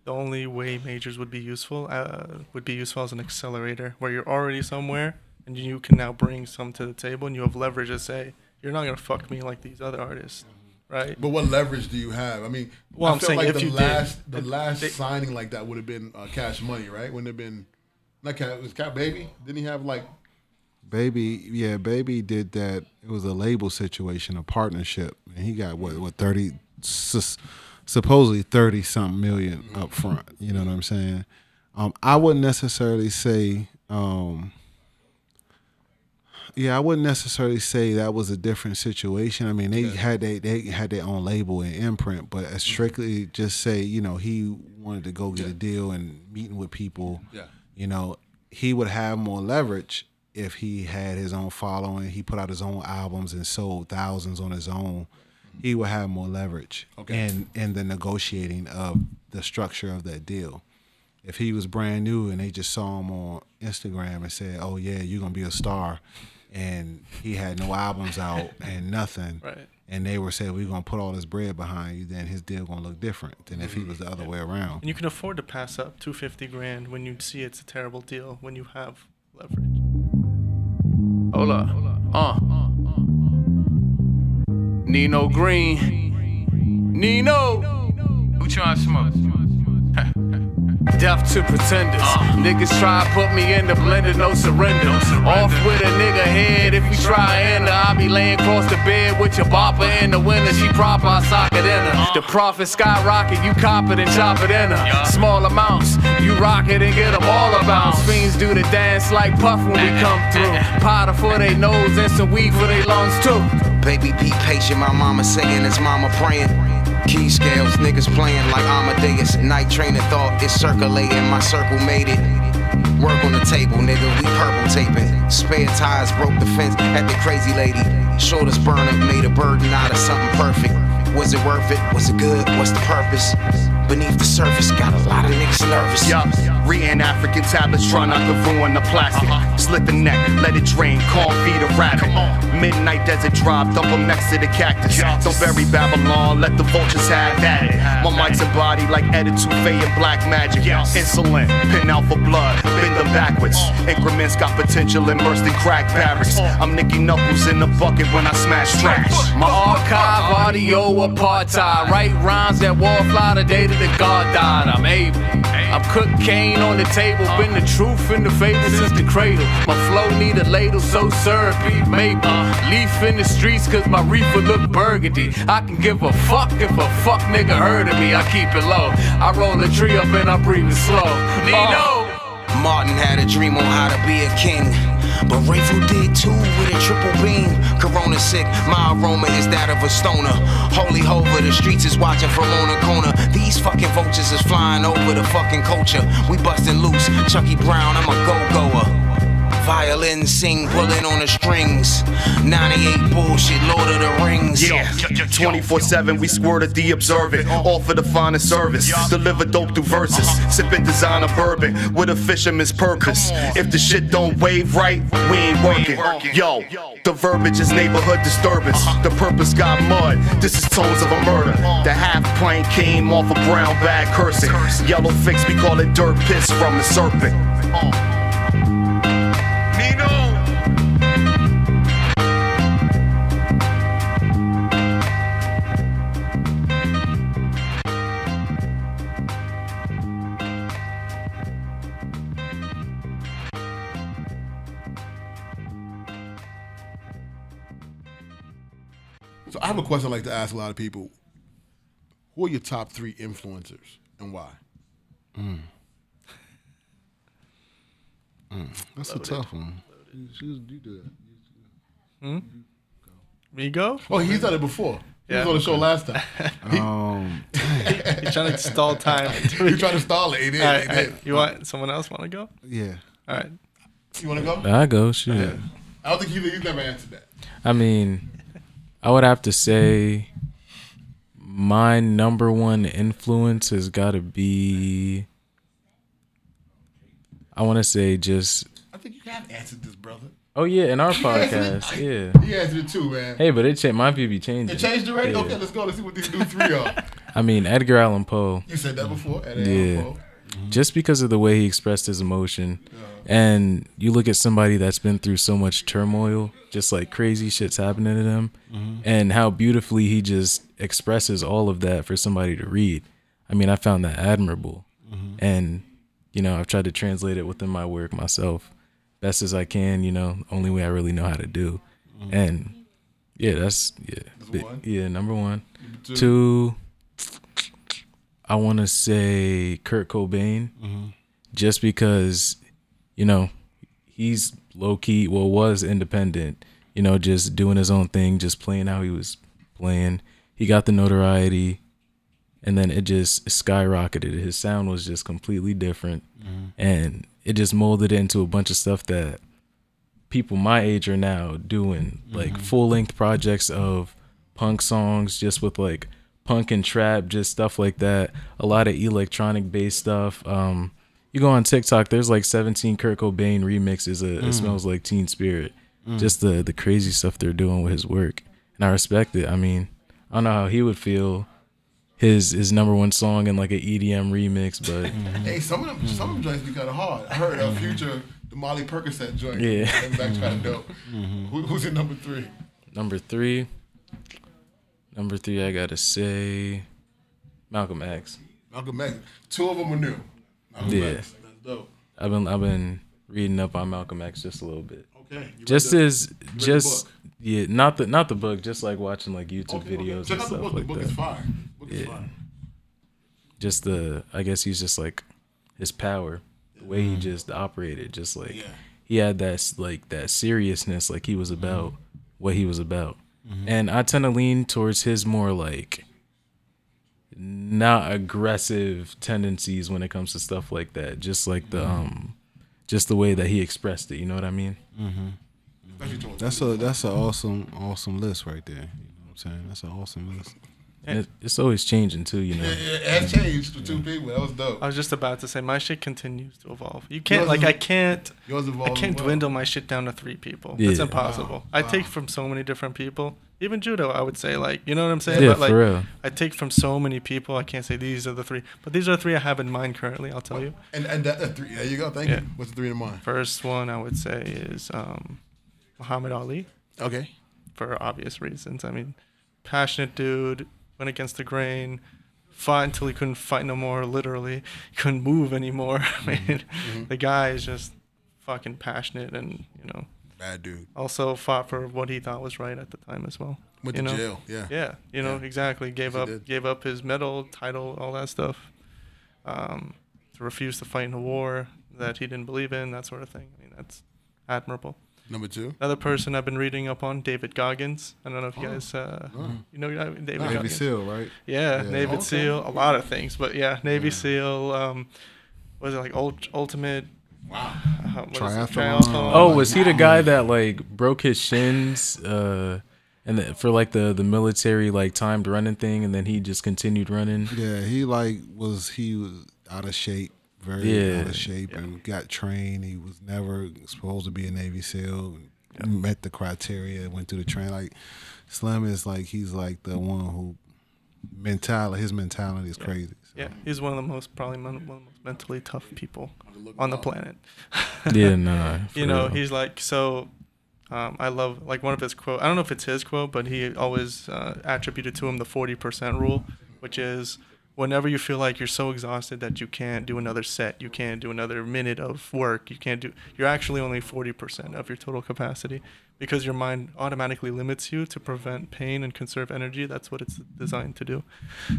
the only way majors would be useful uh, would be useful as an accelerator, where you're already somewhere and you can now bring some to the table, and you have leverage to say, you're not gonna fuck me like these other artists, right? But what leverage do you have? I mean, Well, I I'm feel saying like if the you did, last the if last they- signing like that would have been uh, Cash Money, right? Wouldn't have been not Cash. Was Cat Baby? Didn't he have like? Baby, yeah, baby did that. It was a label situation, a partnership, and he got what what thirty, supposedly thirty something million up front. You know what I'm saying? Um, I wouldn't necessarily say. Um, yeah, I wouldn't necessarily say that was a different situation. I mean, they had they they had their own label and imprint, but as mm-hmm. strictly just say, you know, he wanted to go get a deal and meeting with people. Yeah. You know, he would have more leverage if he had his own following. He put out his own albums and sold thousands on his own. Mm-hmm. He would have more leverage Okay. in in the negotiating of the structure of that deal. If he was brand new and they just saw him on Instagram and said, "Oh yeah, you're gonna be a star," and he had no albums out and nothing, Right. and they were saying, "We're gonna put all this bread behind you," then his deal gonna look different than if he Mm-hmm. was the other way around. And you can afford to pass up 250 grand when you see it's a terrible deal when you have leverage. Hola. Hola. Uh. Nino Green. Nino. Who trying to smoke? Death to pretenders. Niggas try to put me in the blender, no surrender. Off with a nigga head if we try and. I be laying across the bed with your bopper in the winter. She proper, I sock it in her. The profit skyrocket, you cop it and chop it in her. Small amounts, you rock it and get them all about. Fiends do the dance like Puff when we come through. Powder for they nose and some weed for they lungs too. Baby, be patient, my mama saying it's mama praying. Key scales, niggas playing like Amadeus. Night train of thought is circulating, my circle made it. Work on the table, nigga, we purple taping. Spare tires broke the fence at the crazy lady. Shoulders burner made a burden out of something perfect. Was it worth it? Was it good? What's the purpose? Beneath the surface, got a lot of niggas nervous. Yup, reading African tablets, try not to ruin the plastic. Slit the neck, let it drain, corn feed a rabbit. Midnight desert drive, dump 'em next to the cactus. Don't bury Babylon, let the vultures have at it. My mic's embodied like Edit Touffet and Black Magic. Insulin, pin out for blood, bend them backwards. Increments got potential immersed in crack barracks. I'm Nicky Knuckles in the bucket when I smash trash. My archive audio apartheid. Write rhymes that wall fly the day that the God died. I'm able. I'm cocaine on the table. Been the truth in the fable since the cradle. My flow need a ladle, so syrupy. Maple. Leaf in the streets cause my reefer look burgundy. I can give a fuck if a fuck nigga heard of me. I keep it low. I roll a tree up and I'm breathing slow. Nino! Martin had a dream on how to be a king. But Rayful did too with a triple beam. Corona sick, my aroma is that of a stoner. Holy hover, the streets is watching from on a corner. These fucking vultures is flying over the fucking culture. We busting loose, Chucky Brown, I'm a go-goer. Violin sing, pulling on the strings. 98 bullshit, Lord of the Rings. Yeah, 24 7, we squirted the observant. All for the finest service. Deliver dope through verses. Uh-huh. Sipping designer bourbon with a fisherman's purpose. If the shit don't wave right, we ain't working. Yo, the verbiage is neighborhood disturbance. Uh-huh. The purpose got mud. This is tones of a murder. The half plane came off a brown bag cursing. Yellow fix, we call it dirt piss from the serpent. I have a question I like to ask a lot of people. Who are your top three influencers and why? Mm. Mm, that's a tough one. You, you, you do that. Hmm? Me go? Oh, he's done it before. He was on the show last time. Um, He's trying to stall time. you're trying to stall it. He did. Right, all right. You want someone else want to go? yeah. All right. You want to go? I go shit. I don't think you, you've never answered that. I mean, I would have to say my number one influence has got to be. I want to say just. I think you have answered this, brother. Oh yeah, in our it. podcast, yeah. He answered it too, man. Hey, but it cha- my view be changing. It changed already? Yeah. Okay, let's go. Let's see what these new three are. I mean, Edgar Allan Poe. You said that before. At Yeah. Poe. just because of the way he expressed his emotion. And you look at somebody that's been through so much turmoil, just like crazy shit's happening to them, and how beautifully he just expresses all of that for somebody to read. I mean, I found that admirable. And, you know, I've tried to translate it within my work myself best as I can, you know, only way I really know how to do. And yeah, that's, yeah. Yeah, number one. two. Two, I want to say Kurt Cobain, just because, you know, he's low key, well, was independent, you know, just doing his own thing, just playing how he was playing. He got the notoriety, and then it just skyrocketed. His sound was just completely different, and it just molded into a bunch of stuff that people my age are now doing, like full length projects of punk songs, just with like punk and trap, just stuff like that. A lot of electronic based stuff. Um, you go on TikTok, there's like 17 Kurt Cobain remixes. Of, It mm. smells like Teen Spirit. Mm. Just the the crazy stuff they're doing with his work, and I respect it. I mean, I don't know how he would feel. His his number one song in like an EDM remix, but mm-hmm. Hey, some of them, mm. some of them joints be kind of hard. I heard a future, the Molly Percocet joint. Yeah. that's actually kind of dope. Mm-hmm. Who, who's in number three? number three, number three, I gotta say, Malcolm X. Malcolm X. Two of them are new. Malcolm Yeah. X. That's dope. I've been I've been reading up on Malcolm X just a little bit. Okay. Just as just yeah, not the not the book, just like watching like YouTube Okay, okay. videos Check and out the stuff book. The like book that. is fire. Book is Yeah. Just the I guess he's just like his power, the way he just operated, just like Yeah. he had that like that seriousness, like he was about Mm-hmm. what he was about. And I tend to lean towards his more like not aggressive tendencies when it comes to stuff like that. Just like the um just the way that he expressed it, you know what I mean? Especially towards That's a that's an awesome awesome list right there. You know what I'm saying? That's an awesome list. And it's always changing too, you know. It, it has changed for two people. That was dope. I was just about to say my shit continues to evolve. You can't Yours like is- I can't Yours I can't well. dwindle my shit down to three people. It's Yeah. impossible. I take from so many different people. Even Judah, I would say like you know what I'm saying. Yeah, but, like, for real. I take from so many people. I can't say these are the three, but these are the three I have in mind currently. I'll tell you. And and that, that three. There you go. Thank Yeah. you. What's the three in mind? First one I would say is um, Muhammad Ali Okay. for obvious reasons. I mean, passionate dude, went against the grain, fought until he couldn't fight no more. Literally, he couldn't move anymore. I mean, the guy is just fucking passionate and you know Bad dude. also fought for what he thought was right at the time as well. Went you to know? jail. Yeah. Yeah, you know Yeah. exactly. Gave Yes, up, gave up his medal, title, all that stuff. Um, to refuse to fight in a war that he didn't believe in, that sort of thing. I mean, that's admirable. Number two. Another person I've been reading up on, David Goggins. I don't know if you Oh. guys, uh, Oh. you know David Navy Goggins. SEAL, right? Yeah, Yeah. Navy Okay. SEAL, a lot of things, but yeah, Navy SEAL. Um, was it like ult- ultimate? Wow. Uh, what is it? Triathlon. Triathlon. Oh, was he the guy that like broke his shins uh and the, for like the the military like timed running thing and then he just continued running? Yeah, he like was he was out of shape, very Yeah. out of shape, and got trained. He was never supposed to be a Navy SEAL. Met the criteria, went through the train. Like Slim is like he's like the one who mentality. His mentality is crazy. So. Yeah, he's one of the most probably mon- one of the most mentally tough people on the planet. Yeah, nah. for you know, real. he's like so. Um, I love like one of his quote. I don't know if it's his quote, but he always uh, attributed to him the forty percent rule, which is whenever you feel like you're so exhausted that you can't do another set, you can't do another minute of work, you can't do. You're actually only forty percent of your total capacity, because your mind automatically limits you to prevent pain and conserve energy. That's what it's designed to do.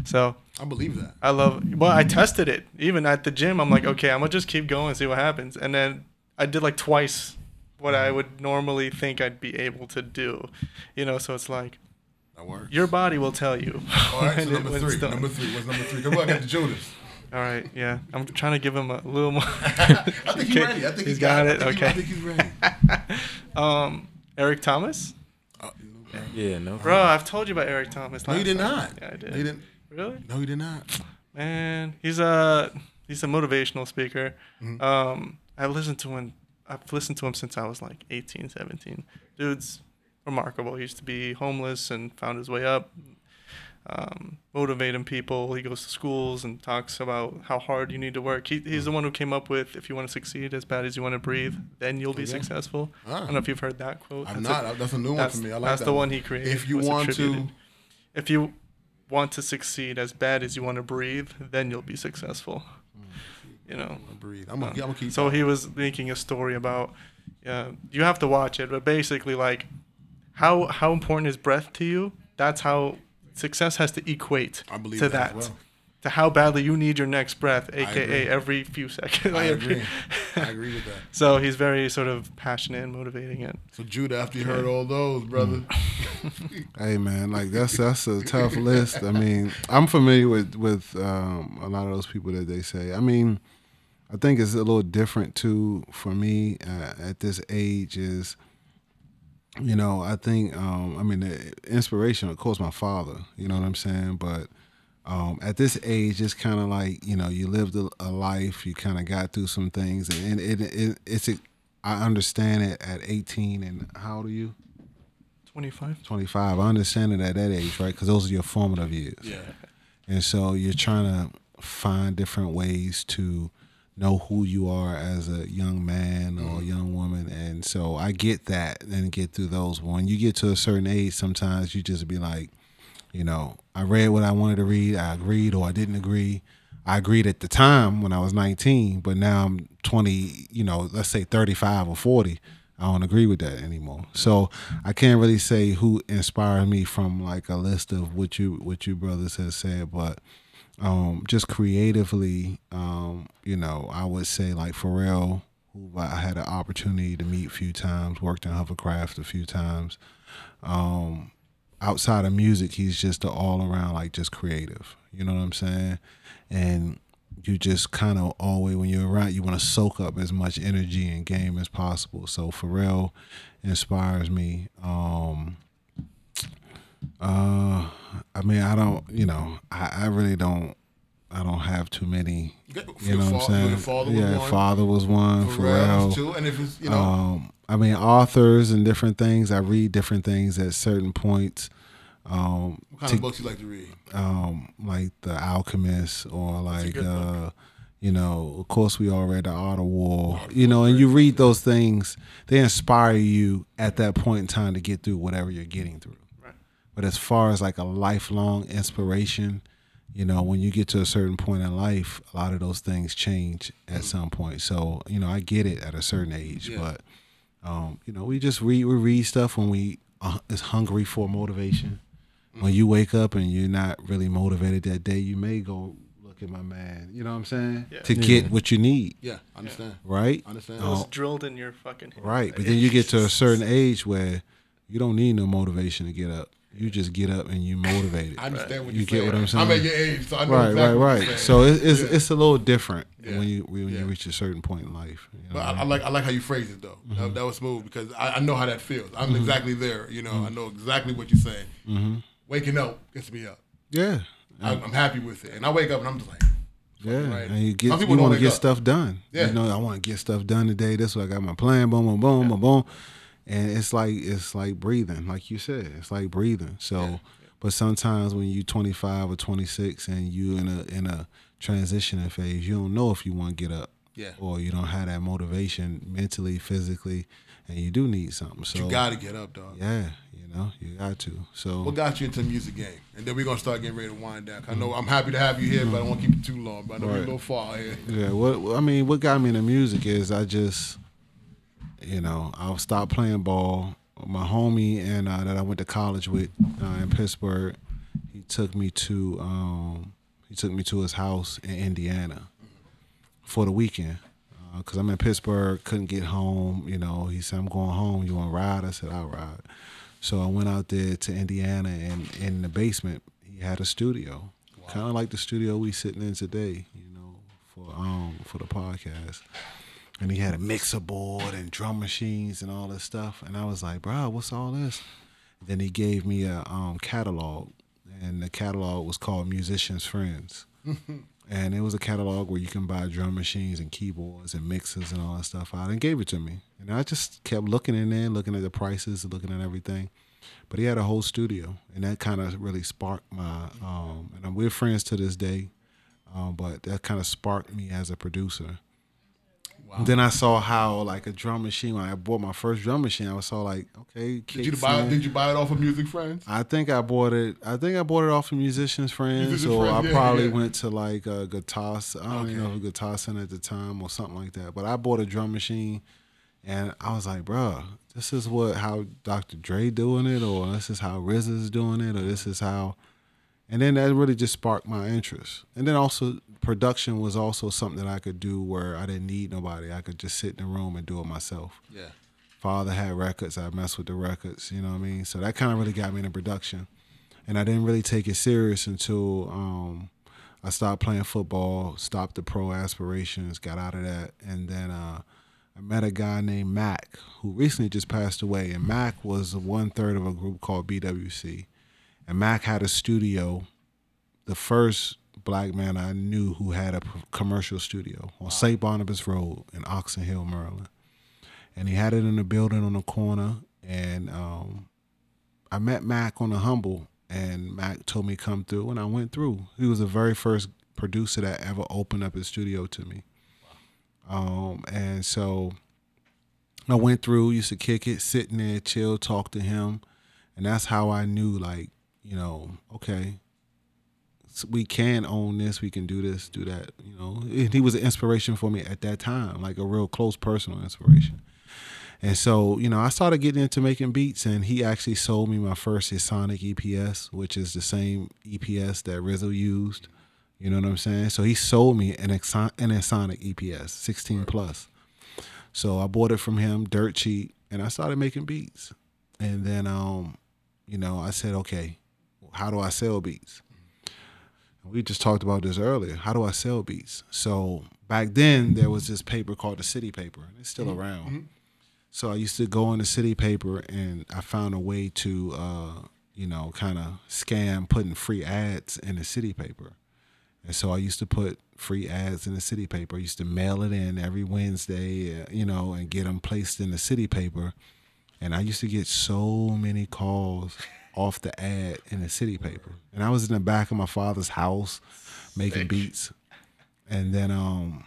So I believe that. I love. Well, I tested it even at the gym. I'm like, okay, I'm gonna just keep going and see what happens. And then I did like twice what I would normally think I'd be able to do. You know, so it's like That works. your body will tell you. All right, so number three. Number three. What's number three? Good luck at the Judas. All right, yeah. I'm trying to give him a little more. I think he's Okay, ready. I think he's got it. I think he- I think he's ready. Um, Eric Thomas. Yeah, no. Bro, I've told you about Eric Thomas. No, you did time. not. Yeah, I did. You didn't. Really? No, you did not. Man, he's a he's a motivational speaker. Mm-hmm. Um, I've listened to him. I've listened to him since I was like 18, 17. Dude's remarkable. He used to be homeless and found his way up. Um, motivating people. He goes to schools and talks about how hard you need to work. He, he's the one who came up with if you want to succeed as bad as you want to breathe, then you'll be Okay. successful. I Ah. don't know if you've heard that quote. I'm That's not. a- that's a new one for me. I like that. that's that the one. he created. If you want to, if you want to succeed as bad as you want to breathe, then you'll be successful. You know. breathe. I'm gonna, I'm gonna keep. So he was making a story about. Yeah, you have to watch it, but basically, like, how how important is breath to you? That's how success has to equate I believe to that that. as well. To how badly you need your next breath, aka every few seconds. I agree. I agree with that. So he's very sort of passionate and motivating it. So Judah, after you heard all those, brother, Hey man, like that's that's a tough list. I mean, I'm familiar with with um, a lot of those people that they say. I mean, I think it's a little different too for me uh, at this age. Is you know, I think um, I mean the inspiration, of course, my father. You know what I'm saying, but. Um, at this age, it's kind of like you know you lived a, a life, you kind of got through some things, and it, it, it it's I understand it at 18. And how old are you? 25. 25. I understand it at that age, right? Because those are your formative years. yeah, And so you're trying to find different ways to know who you are as a young man or a young woman. And so I get that and get through those. When you get to a certain age, sometimes you just be like, you know, I read what I wanted to read. I agreed or I didn't agree. I agreed at the time when I was 19, but now I'm 20, you know, let's say 35 or 40. I don't agree with that anymore. So I can't really say who inspired me from like a list of what you what you brothers have said, but um, just creatively, um, you know, I would say like Pharrell, who I had an opportunity to meet a few times, worked in Hovercraft a few times. Um, outside of music, he's just all around like just creative. You know what I'm saying? And you just kind of always when you're around, you want to soak up as much energy and game as possible. So Pharrell inspires me. Um, uh, I mean, I don't, you know, I, I really don't. I don't have too many. You your know what I'm saying? father yeah, one. father was one. Pharrell's Pharrell. too, and if it's you know, Um, I mean, authors and different things. I read different things at certain points. Um, what kind to- of books you like to read? um, like The Alchemist or like, uh, you know, of course, we all read The Art of War. You know, and you read those things, they inspire you at that point in time to get through whatever you're getting through. Right. But as far as like a lifelong inspiration, you know, when you get to a certain point in life, a lot of those things change at some point. So, you know, I get it at a certain age, Yeah. but um, you know, we just read we read stuff when we uh, is hungry for motivation. When you wake up and you're not really motivated that day, you may go look at my man. You know what I'm saying? Yeah. To get what you need, Yeah, I understand. right? I understand. It was Oh. drilled in your fucking head. Right. But then you get to a certain age where you don't need no motivation to get up. You just get up and you motivated. I understand what You you're get saying. what I'm saying? I'm at your age, so I know right, exactly right, what right. you're saying. So it, it's Yeah. it's a little different Yeah. when you when Yeah. you reach a certain point in life. you know But I, I like I like how you phrase it though. Mm-hmm. That, that was smooth because I, I know how that feels. I'm exactly there. You know, I know exactly what you're saying. Mm-hmm. Waking up gets me up. yeah, I, I'm happy with it, and I wake up and I'm just like, yeah. right. And you get you want to get up. stuff done. Yeah. You know, I want to get stuff done today. That's way I got my plan. Boom, boom, boom, boom, boom. And it's like it's like breathing, like you said. It's like breathing. So, but sometimes when you're 25 or 26 and you in a in a transitioning phase, you don't know if you want to get up. Yeah. Or you don't have that motivation mentally, physically, and you do need something. So you got to get up, dog. Yeah, you know, you got to. So What got you into the music game? And then we're gonna start getting ready to wind down. I know mm-hmm. I'm happy to have you here, but I don't want to keep it too long. But I know we're a little far here. Yeah, what I mean, what got me into music is I just, you know, I stopped playing ball my homie and uh, that I went to college with uh, in Pittsburgh, he took me to um, he took me to his house in Indiana for the weekend because I'm in Pittsburgh, couldn't get home. You know, he said, "I'm going home. You want to ride?" I said, "I'll ride." So I went out there to Indiana, and in the basement, he had a studio, kind of like the studio we sitting in today. You know, for um for the podcast. And he had a mixer board and drum machines and all this stuff. And I was like, bro, what's all this? Then he gave me a um, catalog, and the catalog was called Musicians Friends. and it was a catalog where you can buy drum machines and keyboards and mixers and all that stuff out and gave it to me. And I just kept looking in there, looking at the prices, looking at everything. But he had a whole studio, and that kind of really sparked my. Um, and we're friends to this day, um, but that kind of sparked me as a producer. Then I saw how like a drum machine. When I bought my first drum machine, I was so like, okay, Did you buy? in. Did you buy it off of Music Friends? I think I bought it. I think I bought it off of Musicians Friends, Musician or Friends, I yeah, probably yeah. went to like a guitar. I don't even know who Guitar Center at the time or something like that. But I bought a drum machine, and I was like, bruh, this is what how Dr. Dre doing it, or this is how RZA's doing it, or this is how. And then that really just sparked my interest. And then also production was also something that I could do where I didn't need nobody. I could just sit in the room and do it myself Yeah. father had records. I messed with the records, you know what I mean? So that kind of really got me into production. And I didn't really take it serious until um, I stopped playing football, stopped the pro aspirations, got out of that. And then uh, I met a guy named Mac who recently just passed away. And Mac was one third of a group called BWC. And Mac had a studio, the first black man I knew who had a commercial studio on St. Barnabas Road in Oxon Hill, Maryland and he had it in a building on the corner. And um, I met Mac on the humble, and Mac told me come through, and I went through. He was the very first producer that ever opened up his studio to me. Um, and so I went through, used to kick it, sitting there, chill, talk to him, and that's how I knew, like, you know, okay, we can own this, we can do this, do that, you know. And he was an inspiration for me at that time, like a real close personal inspiration. And so, you know, I started getting into making beats, and he actually sold me my first Ensoniq EPS, which is the same EPS that RZA used. You know what I'm saying? So he sold me an an Ensoniq EPS, 16 plus. So I bought it from him, dirt cheap, and I started making beats. And then, um, you know, I said, okay, how do I sell beats? We just talked about this earlier. How do I sell beats? So back then there was this paper called the City Paper. and It's still around. So I used to go in the City Paper, and I found a way to, uh, you know, kind of scam putting free ads in the City Paper. And so I used to put free ads in the city paper. I used to mail it in every Wednesday, uh, you know, and get them placed in the city paper. And I used to get so many calls off the ad in the city paper. And I was in the back of my father's house making beats. And then, um,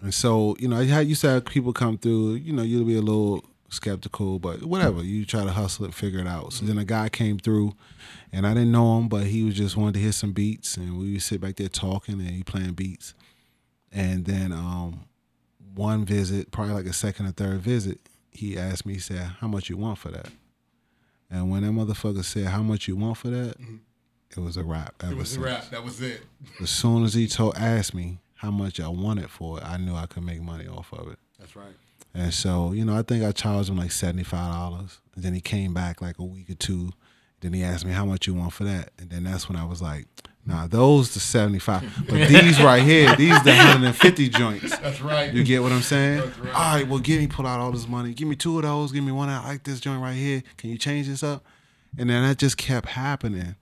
and so, you know, I had- used to have people come through, you know, you'd be a little skeptical, but whatever. You try to hustle it, figure it out. So then a guy came through and I didn't know him, but he was just wanted to hear some beats and we would sit back there talking and he playing beats. And then um one visit, probably like a second or third visit, he asked me, he said, How much you want for that? And when that motherfucker said, How much you want for that? Mm-hmm. It was a wrap. It was a since. rap. That was it. As soon as he told asked me how much I wanted for it, I knew I could make money off of it. That's right. And so, you know, I think I charged him like seventy five dollars. And then he came back like a week or two. Then he asked me how much you want for that. And then that's when I was like, nah, those the seventy five. But these right here, these the hundred and fifty joints. That's right. You get what I'm saying? That's right. All right, well, give me pull out all this money. Give me two of those. Give me one I like this joint right here. Can you change this up? And then that just kept happening.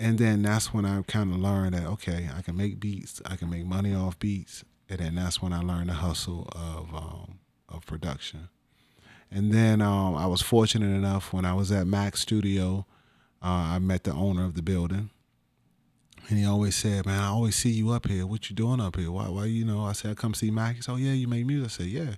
And then that's when I kind of learned that okay, I can make beats. I can make money off beats. And then that's when I learned the hustle of um, of production. And then um, I was fortunate enough when I was at Mac Studio, uh, I met the owner of the building. And he always said, "Man, I always see you up here. What you doing up here? Why? Why? You know?" I said, "I come see Mac." He said, "Oh yeah, you make music." I said, "Yeah."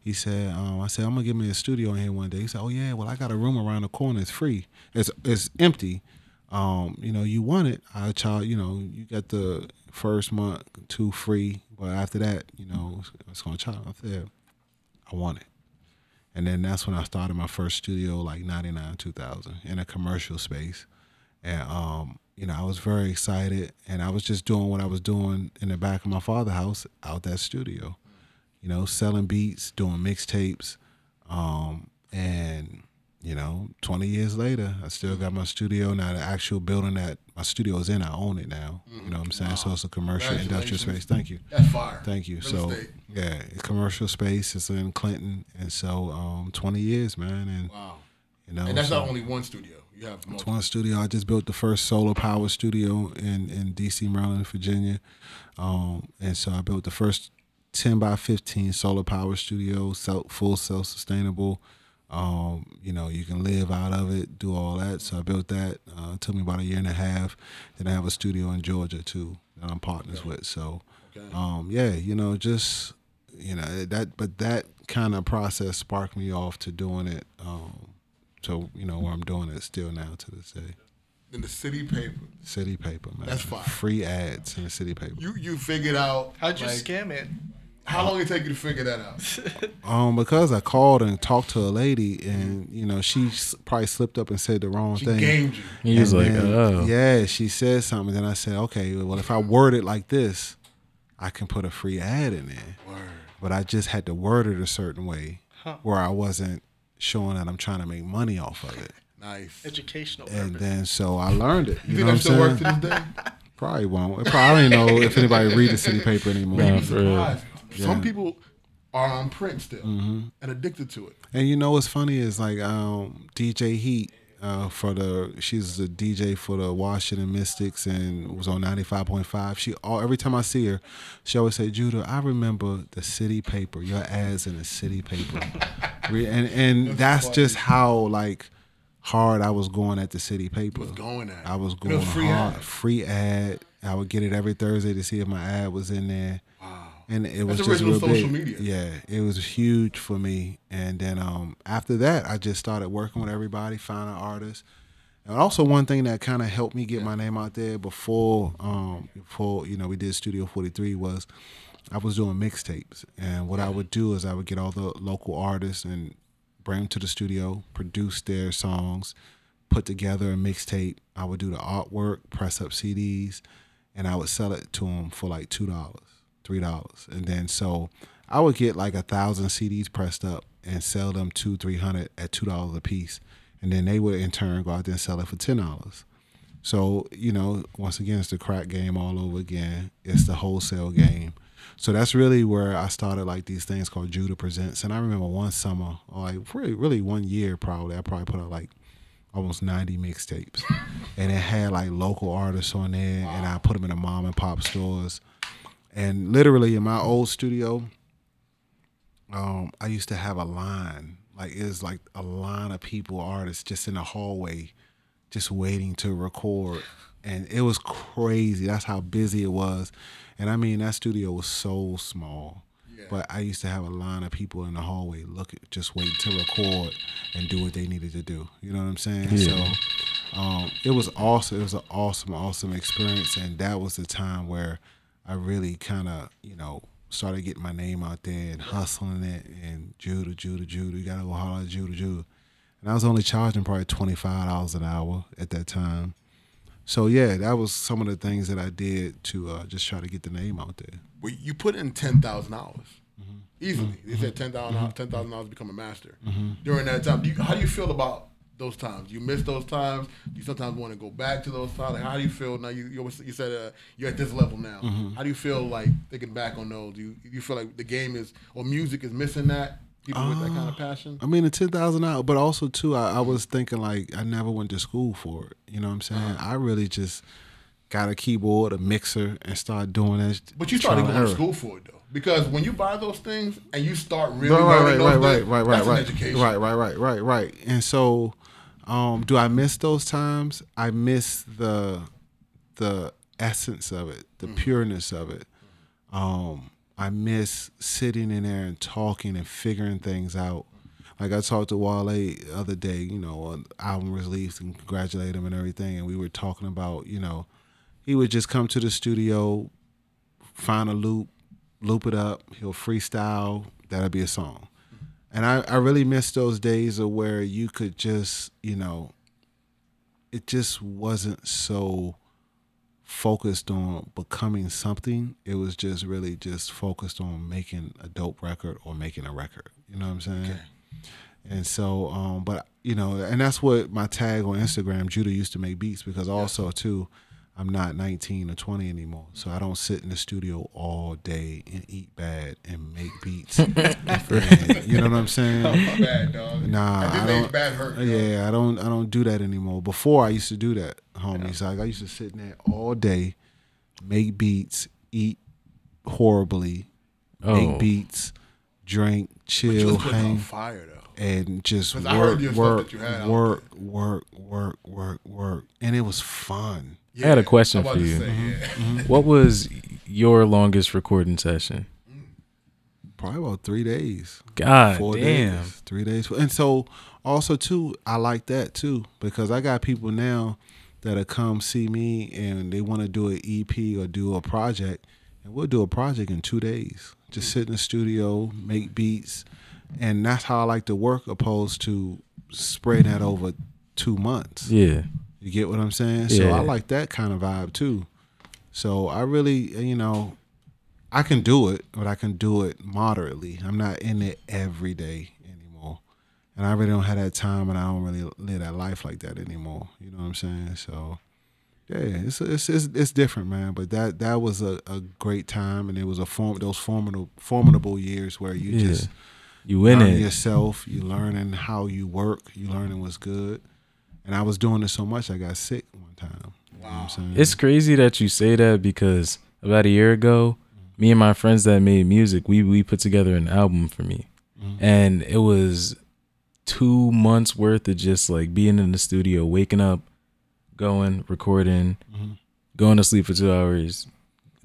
He said, um, "I said I'm gonna give me a studio in here one day." He said, "Oh yeah, well I got a room around the corner. It's free. It's it's empty. Um, you know, you want it? I charge. You know, you got the first month two free, but after that, you know, it's, it's gonna charge." I said, "I want it." and then that's when I started my first studio, like '99, 2000, in a commercial space, and um, you know, I was very excited, and I was just doing what I was doing in the back of my father's house out that studio, you know, selling beats, doing mixtapes, um, and you know, 20 years later, I still got my studio now. The actual building that my studio is in, I own it now. You know what I'm saying? So it's a commercial industrial space. Thank you. That's fire. Thank you. Real so estate. yeah, it's commercial space. It's in Clinton, and so um, 20 years, man, and Wow. you know, And that's so not only one studio. You have multiple. studio. I just built the first solar power studio in in DC, Maryland, Virginia, um, and so I built the first 10 by 15 solar power studio, self, full self sustainable. Um, you know, you can live out of it, do all that. So I built that. Uh, it took me about a year and a half. Then I have a studio in Georgia too that I'm partners with. So, um, yeah, you know, just you know that, but that kind of process sparked me off to doing it. Um, so you know where I'm doing it still now to this day. In the city paper. City paper, man. That's fire. Free ads in the city paper. You you figured out. How'd you like, scam it? How long it take you to figure that out? Um, because I called and talked to a lady, and you know she probably slipped up and said the wrong She thing. gamed you. He was And like, then, oh. yeah, she said something. Then I said, okay, well, if I word it like this, I can put a free ad in there. But I just had to word it a certain way where I wasn't showing that I'm trying to make money off of it. Nice. Educational And purpose. then so I learned it. You You, think know that what still I'm work saying? to this day? Probably won't. It probably, I don't even know if anybody read the city paper anymore. Nah, for real. surprised. Some people are on print still Mm-hmm. and addicted to it. And you know what's funny is like um, DJ Heat uh, for the she's the DJ for the Washington Mystics and was on ninety five point five. She all every time I see her, she always say, Judah, I remember the city paper, your ads in the city paper, and and that's just how like hard I was going at the city paper. Was going at. I was going free hard, ad. free ad. I would get it every Thursday to see if my ad was in there. And it was That's just real social big. media. Yeah, it was huge for me. And then um, after that, I just started working with everybody, finding artists. And also one thing that kind of helped me get my name out there before, um, before you know we did Studio Forty Three was I was doing mixtapes, and what I would do is I would get all the local artists and bring them to the studio, produce their songs, put together a mixtape. I would do the artwork, press up CDs, and I would sell it to them for like two dollars, three dollars, and then so I would get like a thousand CDs pressed up and sell them two, three hundred at two dollars a piece, and then they would in turn go out there and sell it for ten dollars. So, you know, once again, it's the crack game all over again. It's the wholesale game. So that's really where I started like these things called Judah Presents. And I remember one summer, or like really, really one year probably, I probably put out like almost 90 mixtapes. and it had like local artists on there, and I put them in the mom and pop stores. And literally in my old studio, um, I used to have a line. Like it was like a line of people, artists, just in the hallway, just waiting to record. And it was crazy. That's how busy it was. And I mean, that studio was so small. But I used to have a line of people in the hallway looking, just waiting to record and do what they needed to do. You know what I'm saying? So um, it was awesome. It was an awesome, awesome experience. And that was the time where I really kind of, you know, started getting my name out there and hustling it and Judah, Judah, Judah. You gotta go holler at Judah, Judah. And I was only charging probably twenty five dollars an hour at that time. So yeah, that was some of the things that I did to uh, just try to get the name out there. Well, you put in ten thousand dollars Mm-hmm. easily. They said ten thousand ten thousand dollars become a master during that time. Do you, how do you feel about those times? You miss those times. You sometimes want to go back to those times. Like, how do you feel now? You you, always, you said uh, you're at this level now. Mm-hmm. How do you feel like thinking back on those? Do you you feel like the game is or music is missing that people with that kind of passion? I mean, the ten thousand out, but also too, I, I was thinking like I never went to school for it. You know what I'm saying? Uh-huh. I really just got a keyboard, a mixer, and started doing that. But you started going to school for it though, because when you buy those things and you start really right, right, learning right, those right, right, right, right, an education. right, right, right, right, right. And so, um, do I miss those times? I miss the the essence of it, the pureness of it. Um, I miss sitting in there and talking and figuring things out. Like I talked to Wale the other day, you know, on album release and congratulate him and everything, and we were talking about, you know, he would just come to the studio, find a loop, loop it up, he'll freestyle, that'll be a song. And I, I really miss those days of where you could just, you know, it just wasn't so focused on becoming something. It was just really just focused on making a dope record or making a record. You know what I'm saying? Okay. And so, um, but you know, and that's what my tag on Instagram, Judah used to make beats because also too, I'm not 19 or 20 anymore, so I don't sit in the studio all day and eat bad and make beats. And, you know what I'm saying? Oh, bad dog. Nah, At this I don't. bad hurt. dog. Yeah, I don't. I don't do that anymore. Before I used to do that, homies. Like I used to sit in there all day, make beats, eat horribly, Oh. make beats, drink, chill, was on hang, fire though. and just 'Cause I heard work, work, that you had out work, work, work, work, work, and it was fun. I had a question for you. say, yeah. Mm-hmm. What was your longest recording session? Probably about three days. God four damn. days, three days, and so also too, I like that too because I got people now that'll come see me and they want to do an EP or do a project, and we'll do a project in two days. Just sit in the studio, make beats, and that's how I like to work, opposed to spreading that over two months. Yeah. You get what I'm saying? So I like that kind of vibe too. So I really, you know, I can do it, but I can do it moderately. I'm not in it every day anymore. And I really don't have that time and I don't really live that life like that anymore. You know what I'm saying? So yeah, it's it's it's, it's different, man. But that that was a, a great time and it was a form those formidable formidable years where you Yeah. just You win learning it. yourself, you learning how you work, you learning what's good. And I was doing it so much I got sick one time. You know what I'm saying? It's crazy that you say that because about a year ago, me and my friends that made music, we we put together an album for me. Mm-hmm. And it was two months worth of just like being in the studio, waking up, going, recording, mm-hmm. going to sleep for two hours,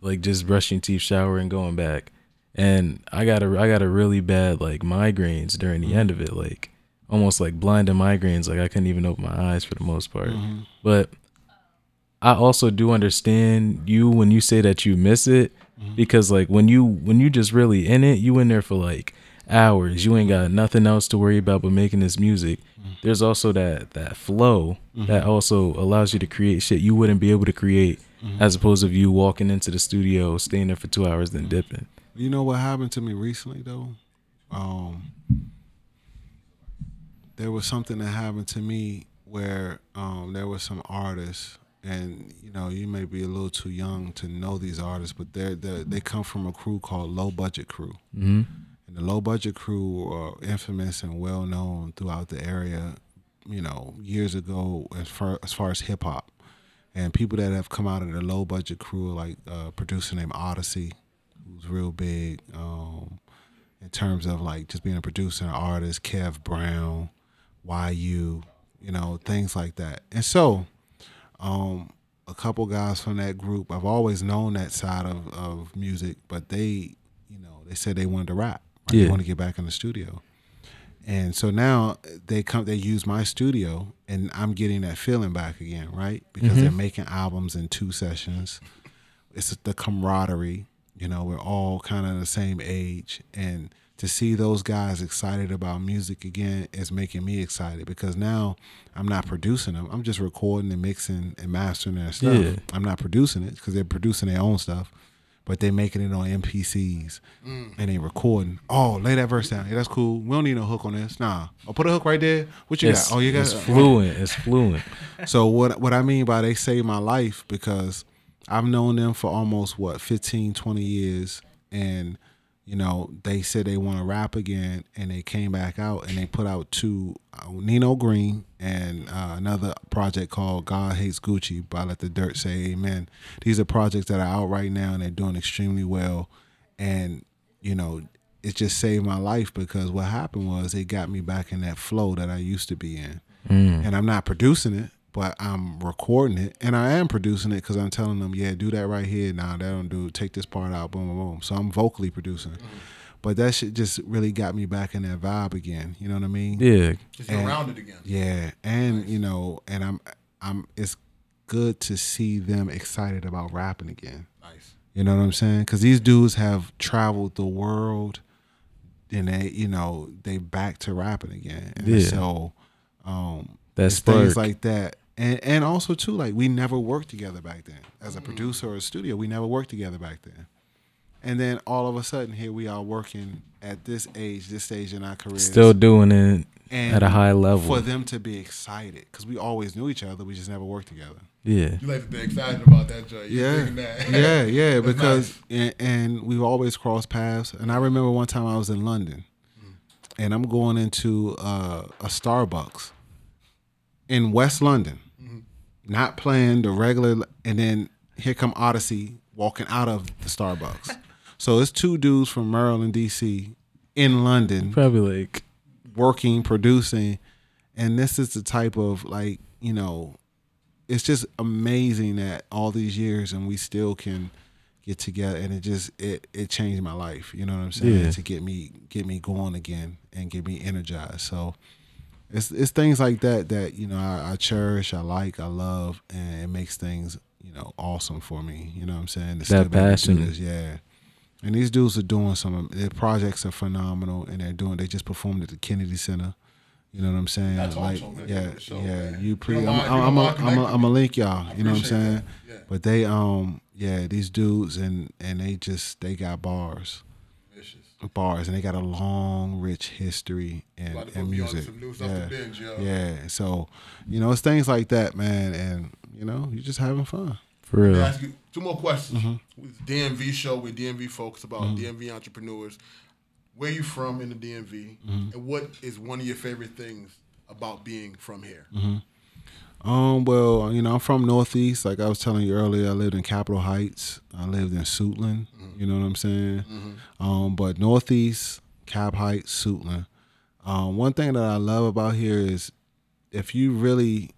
like just brushing teeth, showering, and going back. And I got a I got a really bad like migraines during the mm-hmm. end of it, like almost like blind blinding migraines. Like I couldn't even open my eyes for the most part. Mm-hmm. But I also do understand you when you say that you miss it mm-hmm. because like when you when you just really in it, you in there for like hours. You ain't got nothing else to worry about but making this music. Mm-hmm. There's also that that flow that also allows you to create shit you wouldn't be able to create as opposed to you walking into the studio, staying there for two hours, then dipping. You know what happened to me recently though? Um there was something that happened to me where um there were some artists and you know you may be a little too young to know these artists but they're, they're they come from a crew called low budget crew Mm-hmm. and the low budget crew are infamous and well known throughout the area you know years ago as far as, far as hip hop and people that have come out of the low budget crew like uh, a producer named Oddisee who's real big um, in terms of like just being a producer and artist Kev Brown YU you you know things like that and so um, a couple guys from that group I've always known that side of, of music but they you know they said they wanted to rap right? they Yeah. want to get back in the studio and so now they come, they use my studio, and I'm getting that feeling back again, right? Because they're making albums in two sessions. It's the camaraderie, you know. We're all kind of the same age, and to see those guys excited about music again is making me excited because now I'm not producing them. I'm just recording and mixing and mastering their stuff. Yeah. I'm not producing it because they're producing their own stuff, but they're making it on MPCs mm. and they're recording. Oh, lay that verse down. Yeah, that's cool. We don't need no hook on this. Nah. I'll put a hook right there. What you It's, got? Oh, you got it's fluent. It's fluent. so what what I mean by they saved my life because I've known them for almost what 15 20 years and you know they said they want to rap again and they came back out and they put out two uh, Nino Green and uh, another project called God Hates Gucci by Let the Dirt Say Amen. These are projects that are out right now and they're doing extremely well. And you know it just saved my life because what happened was it got me back in that flow that I used to be in. And I'm not producing it, but I'm recording it, and I am producing it because I'm telling them, yeah, do that right here. Now that don't do. Take this part out. Boom, boom, boom. So I'm vocally producing, it. but that shit just really got me back in that vibe again. You know what I mean? Yeah. Just And- around it again. Yeah, and you know, and I'm, I'm. It's good to see them excited about rapping again. Nice. You know what I'm saying? Because these dudes have traveled the world and they you know they back to rapping again. And Yeah. so um, That it's things like that. And and also too like we never worked together back then as Mm. a producer or a studio. We never worked together back then. And then all of a sudden here we are working at this age, this stage in our career Still doing it and at a high level. for them to be excited because we always knew each other. We just never worked together. yeah. You like to be excited about that, Joy. You Yeah, that. yeah, yeah. Because nice. and, and we've always crossed paths. And I remember one time I was in London, and I'm going into uh, a Starbucks in West London, not playing the regular. And then here come Oddisee walking out of the Starbucks. so it's two dudes from Maryland, D.C. in London Probably like working, producing, and this is the type of like you know, it's just amazing that all these years and we still can get together, and it just it it changed my life. You know what I'm saying? Yeah. To get me get me going again and get me energized. So. It's, it's things like that that you know I, I cherish, I like, I love, and it makes things you know awesome for me. You know what I'm saying? To That be able to do passion. this, yeah. And these dudes are doing some. Their projects are phenomenal, and they're doing. They just performed at the Kennedy Center. You know what I'm saying? I told like, you, man, yeah, show, yeah. man. You pre, I'm, mind- you I'm, don't I'm, mind I'm, connecting I'm a link y'all. You know what I'm saying? Yeah. But they, um, yeah, these dudes and and they just they got bars, Vicious. Bars, and they got a long, rich history and, About to and put me on music. some new stuff yeah, to binge, yo. yeah. So, you know, it's things like that, man, and you know, you're just having fun. for real. ask you two more questions. Mm-hmm. With DMV show with DMV folks about DMV entrepreneurs. Where you from in the DMV, Mm-hmm. and what is one of your favorite things about being from here? Um, well, you know, I'm from Northeast. Like I was telling you earlier, I lived in Capitol Heights. I lived in Suitland. You know what I'm saying? Um, but Northeast, Cap Heights, Suitland. Um, one thing that I love about here is if you really,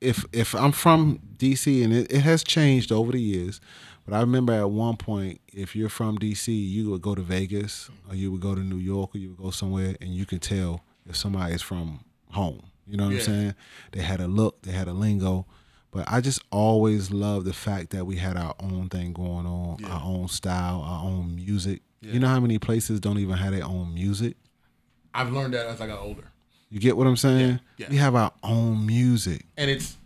if if I'm from DC and it, it has changed over the years, but I remember at one point, if you're from DC, you would go to Vegas or you would go to New York or you would go somewhere and you can tell if somebody is from home. You know what Yeah. I'm saying? They had a look, they had a lingo. But I just always loved the fact that we had our own thing going on, our own style, our own music. You know how many places don't even have their own music? I've learned that as I got older, You get what I'm saying? Yeah, yeah. We have our own music. and it's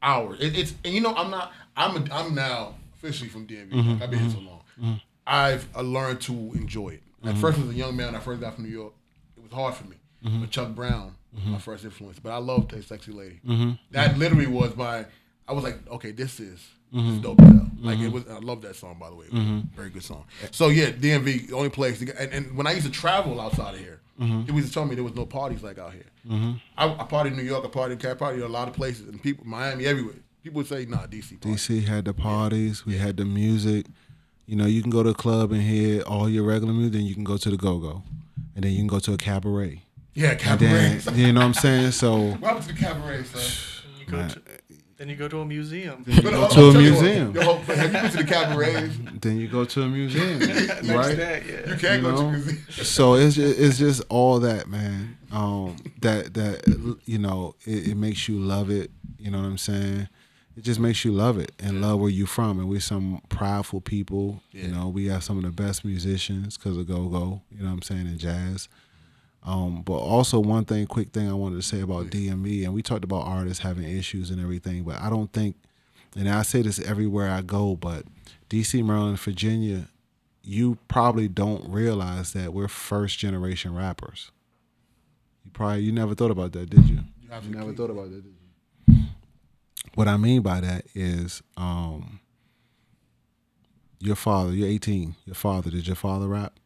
ours. It, it's and you know I'm not. I'm a, I'm now officially from DMV. Mm-hmm, I've been here so long. I've uh, learned to enjoy it. At Mm-hmm. first, as a young man, I first got from New York, it was hard for me. Mm-hmm. But Chuck Brown was my first influence. But I loved "Taste Sexy Lady." Mm-hmm. That literally was my. I was like, okay, this is this Mm-hmm. is dope as hell. Like it was. I love that song by the way. It was Very good song. So yeah, DMV, the only place. To get, and, and when I used to travel outside of here, Mm-hmm. people used to tell me there was no parties like out here. I, I partied in New York. I partied in Cat Party. A lot of places and people, Miami, everywhere. People would say, "Nah, DC." Party. DC had the parties, we had the music. You know, you can go to a club and hear all your regular music, then you can go to the go go. And then you can go to a cabaret. Yeah, cabaret. then, you know what I'm saying? So what happened to the cabaret, son? You go to, then you go to a museum. But, go uh, to I'll a museum. what, yo, have you been to the cabarets? then you go to a museum, right? day, yeah. You can't You go to a museum. so it's just, it's just all that man um that that you know it, it makes you love it you know what i'm saying it just makes you love it and love where you from and we're some prideful people you know we have some of the best musicians because of go-go you know what i'm saying in jazz um, but also one thing, quick thing I wanted to say about DMV, and we talked about artists having issues and everything, but I don't think, and I say this everywhere I go, but DC, Maryland, Virginia, you probably don't realize that we're first generation rappers. You probably you never thought about that, did you? You, never thought about that, did you? What I mean by that is, um, your father, you're 18. Your father, did your father rap?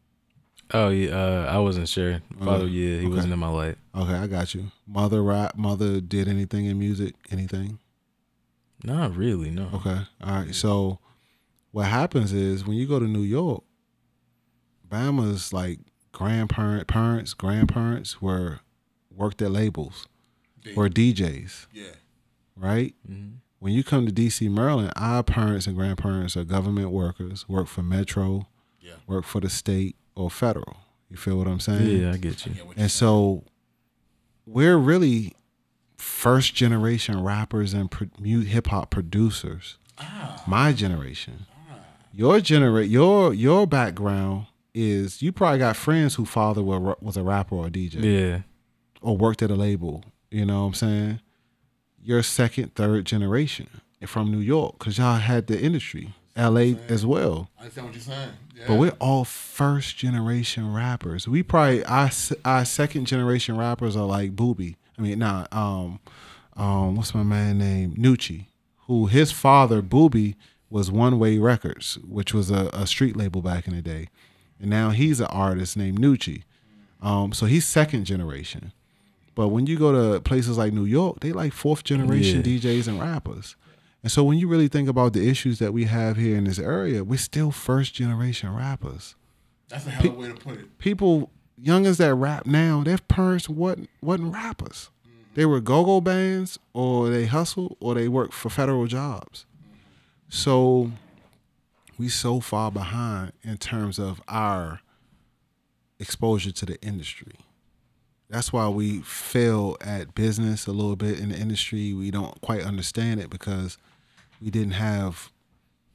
Oh yeah, uh, I wasn't sure. Father, Uh, yeah, he okay. wasn't in my life. Okay, I got you. Mother rap. Mother did anything in music? Anything? Not really, no. Okay. All right. So what happens is when you go to New York, Bama's like grandparent parents, grandparents were worked at labels or DJs, Yeah. right? When you come to DC, Maryland, our parents and grandparents are government workers, work for Metro, Yeah. work for the state or federal. You feel what I'm saying? Yeah, I get you. And so we're really first generation rappers and pro- mu- hip hop producers. My generation. Your genera- your your background is you probably got friends who father were, was a rapper or a DJ Yeah. or worked at a label. You know what I'm saying? You're second, third generation from New York because y'all had the industry, LA as well. I understand what you're saying. Yeah. But we're all first generation rappers. We probably our our second generation rappers are like Booby. I mean, nah, um, um, what's my man name? Nucci, who his father Booby was One Way Records, which was a, a street label back in the day, and now he's an artist named Nucci. Um, so he's second generation. But when you go to places like New York, they like fourth generation Yeah. DJs and rappers. And so when you really think about the issues that we have here in this area, we're still first generation rappers. That's a hell of a way to put it. People, youngers that rap now, their parents wasn't, wasn't rappers. Mm-hmm. They were go-go bands or they hustled or they worked for federal jobs. So we so far behind in terms of our exposure to the industry. That's why we fail at business a little bit in the industry. We don't quite understand it because we didn't have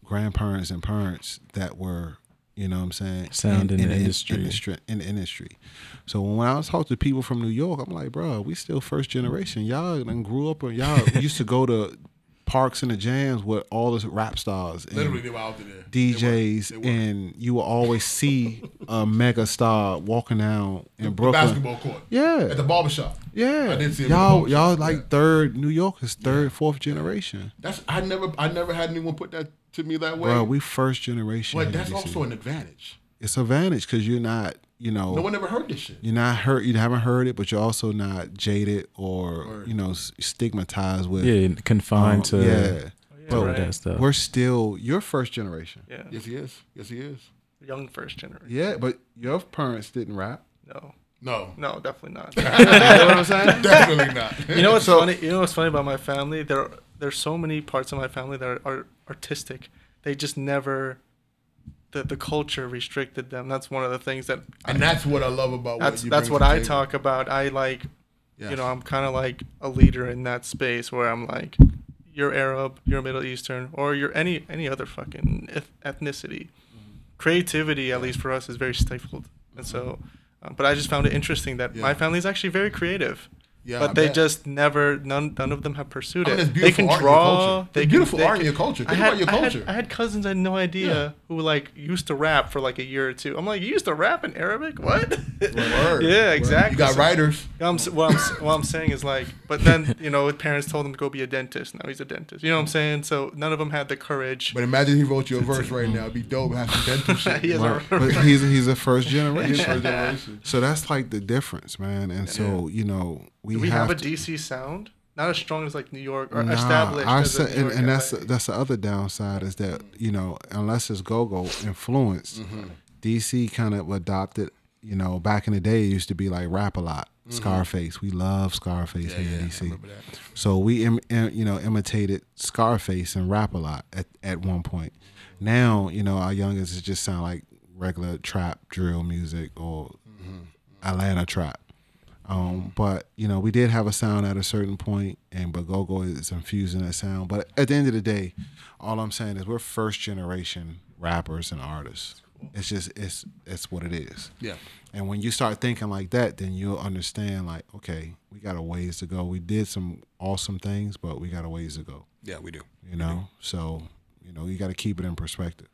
grandparents and parents that were, you know what I'm saying, Sound in the industry. industry- in the industry. So when I was talking to people from New York, I'm like, bro, we still first generation. Y'all done grew up and y'all used to go to parks and the jams with all the rap stars. And Literally, they were out there. DJs, They were. and you will always see a mega star walking down in The Brooklyn. basketball court. Yeah. At the barbershop. Yeah, I did see the y'all, y'all Yeah. like third New York is third, fourth generation, That's I never I never had anyone put that to me that way. bro. We first generation. but that's also an advantage. it's advantage because you're not, you know, No one ever heard this shit. you're not hurt. You haven't heard it, but you're also not jaded or you know stigmatized with. Yeah, confined um, to yeah. all But that stuff. we're still your first generation. Yeah. Yes, he is. Yes, he is. Young first generation. Yeah, but your parents didn't rap. No. No, No, definitely not. You know what I'm saying? definitely not. You know what's funny? You know what's funny about my family? There, there's so many parts of my family that are, are artistic. They just never, the the culture restricted them. That's one of the things that. and that's what I love about that's what that's what I table. talk about. I like, Yes. you know, I'm kind of like a leader in that space where I'm like, you're Arab, you're Middle Eastern, or you're any any other fucking eth- ethnicity. Creativity, at least for us, is very stifled, and so. Um, but I just found it interesting that Yeah. my family is actually very creative. Yeah, but I they bet. just never none none of them have pursued I mean, it. They can art in your draw. They can, beautiful they art in your culture. I had, about your I had- I had cousins I had no idea who like used to rap for like a year or two. I'm like, you used to rap in Arabic? What? Word. yeah, exactly. You got So- writers. I'm, what, I'm, what I'm saying is like, but then you know, parents told him to go be a dentist. Now he's a dentist. You know what I'm saying? So none of them had the courage. But imagine he wrote you a verse right now. It'd be dope. Have some dental shit. he Right. a, But he's he's a first generation. First generation. So that's like the difference, man. And so you know we, Do we have, have, a to, DC sound? Not as strong as like New York or Nah, established. our as a and, and that's LA. that's the other downside is that you know unless it's go-go influenced, Mm-hmm. DC kind of adopted. You know, back in the day, it used to be like Rap-A-Lot. Scarface, we love Scarface Mm-hmm. Yeah, here in yeah, I DC. remember that. So we, Im, im- you know, imitated Scarface and Rap-A-Lot at, at one point. Now, you know, our youngest just sound like regular trap drill music or Atlanta trap. Um, but you know, we did have a sound at a certain point, and but go-go is infusing that sound. But at the end of the day, all I'm saying is we're first generation rappers and artists. It's just it's it's what it is. Yeah. And when you start thinking like that, then you'll understand like, okay, we got a ways to go. We did some awesome things, but we got a ways to go. Yeah, we do. You know, so you know you got to keep it in perspective.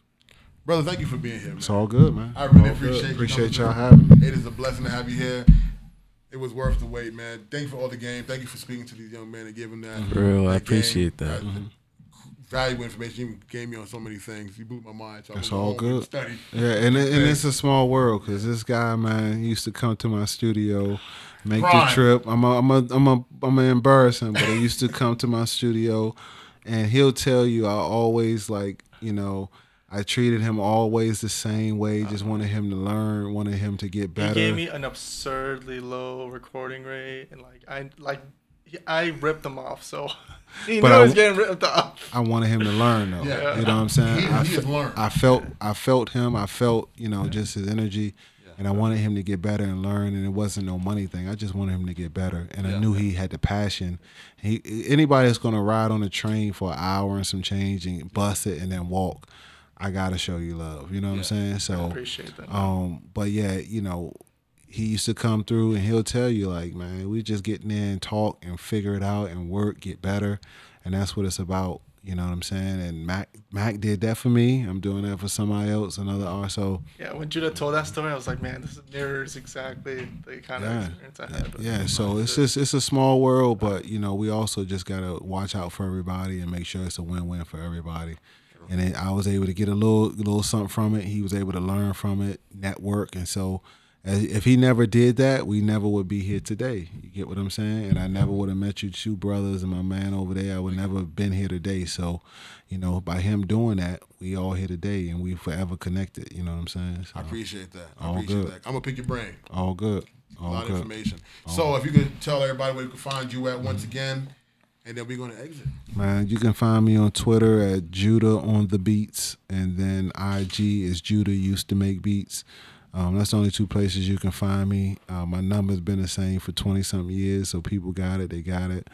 Brother, thank you for being here, man. It's all good, man. I really All good. appreciate you appreciate y'all having me. It is a blessing to have you here. It was worth the wait, man. Thank you for all the game. Thank you for speaking to these young men and giving that. For real, I that game, appreciate that. Mm-hmm. Valuable information you gave me on so many things. You blew my mind. So That's all go home and good. Study. Yeah, and it, and it's a small world because this guy, man, used to come to my studio, make Prime. the trip. I'm a, I'm a, I'm a, I'm gonna embarrass him, but he used to come to my studio, and he'll tell you I always like, you know, I treated him always the same way. Just wanted him to learn, wanted him to get better. He gave me an absurdly low recording rate, and like I like I ripped them off. So he But knew I I was getting ripped off. I wanted him to learn though. Yeah. You know what I'm saying? He- I, he fe- has learned. I felt I felt him. I felt, you know, just his energy. And I wanted him to get better and learn and it wasn't no money thing. I just wanted him to get better. And I knew he had the passion. He anybody that's gonna ride on a train for an hour and some change and bus it and then walk. I gotta show you love. You know what I'm saying? So appreciate that. Um, but yeah, you know, he used to come through and he'll tell you like, man, we just get in and talk and figure it out and work, get better, and that's what it's about. You know what I'm saying? And Mac Mac did that for me. I'm doing that for somebody else, another RSO. Yeah, when Judah told that story, I was like, man, this mirrors exactly the kind of yeah, experience I had. with yeah. So it's just it's a small world, but you know we also just gotta watch out for everybody and make sure it's a win-win for everybody. And I was able to get a little little something from it. He was able to learn from it, network, and so as- if he never did that, we never would be here today. You get what I'm saying? And I never would have met you two brothers and my man over there. I would never have been here today. So, you know, by him doing that, we all here today and we forever connected. You know what I'm saying? So, I appreciate that. I All appreciate good. that. I'm gonna pick your brain. all good. A lot good. of information. So if you could tell everybody where you can find you at once mm-hmm. again, and then we're gonna exit. Man, you can find me on Twitter at Judah on the beats, and then IG is Judah used to make beats. Um, that's the only two places you can find me. Uh, my number's been the same for twenty something years, so people got it, they got it.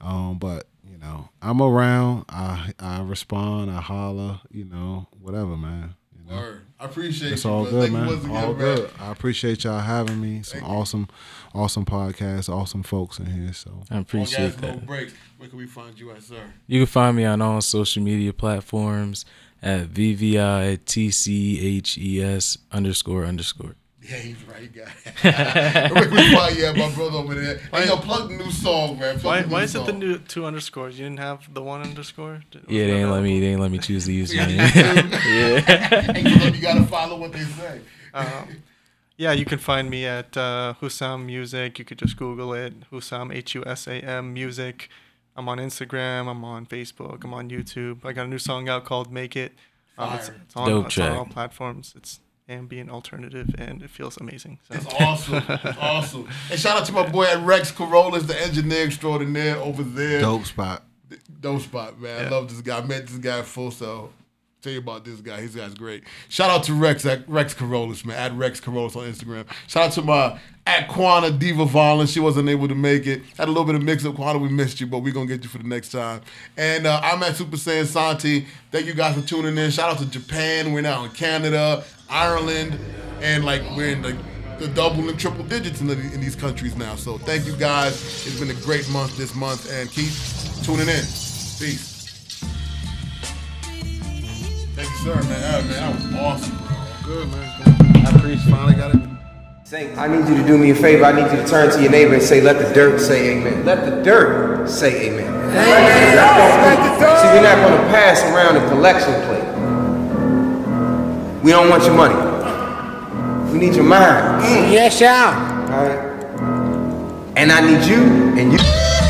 Um, but you know, I'm around. I I respond. I holler. You know, whatever, man. You know? Word. I appreciate It's you. all good, man. once All bro. good. I appreciate y'all having me. Some awesome, awesome podcasts, awesome folks in here. So I On appreciate gas, no that. break. Where can we find you at, sir? You can find me on all social media platforms at VVITCHES E underscore underscore. Yeah, he's right. guy. got it. Where can we find you at, my brother over there? Hey, yo, plug the new song, man. Plug why the new why is it the new two underscores? You didn't have the one underscore? Did- Yeah, they ain't let me. They ain't let me choose the Yeah, username. Hey, you gotta follow what they say. Um, yeah, you can find me at uh, Husam Music. You could just Google it. Husam H U S A M Music. I'm on Instagram. I'm on Facebook. I'm on YouTube. I got a new song out called "Make It." Um, it's, it's on, Dope it's on all platforms. It's ambient alternative, and it feels amazing. So. It's awesome. It's awesome. And shout out to my boy at Rex Corollas, the engineer extraordinaire over there. dope spot. Dope spot, man. I love this guy. I met this guy full so. Tell you about this guy. His guy's great. Shout out to Rex at Rex Corollas, man. At Rex Corollas on Instagram. Shout out to my at Quana Diva Violence. She wasn't able to make it. Had a little bit of mix up. Quana, we missed you, but we're gonna get you for the next time. And uh, I'm at Super Saiyan Santi. Thank you guys for tuning in. Shout out to Japan. We're now in Canada, Ireland, and like we're in the the double and triple digits in, the, in these countries now. So thank you guys. It's been a great month this month, and keep tuning in. Peace. Thank you, sir, man. That, man, that was awesome. Good man. I appreciate. Finally got it. Say, I need you to do me a favor. I need you to turn to your neighbor and say, let the dirt say amen. Let the dirt say amen. See, we're not going to pass around a collection plate. We don't want your money. We need your mind. Yes, sir. Alright? And I need you and you.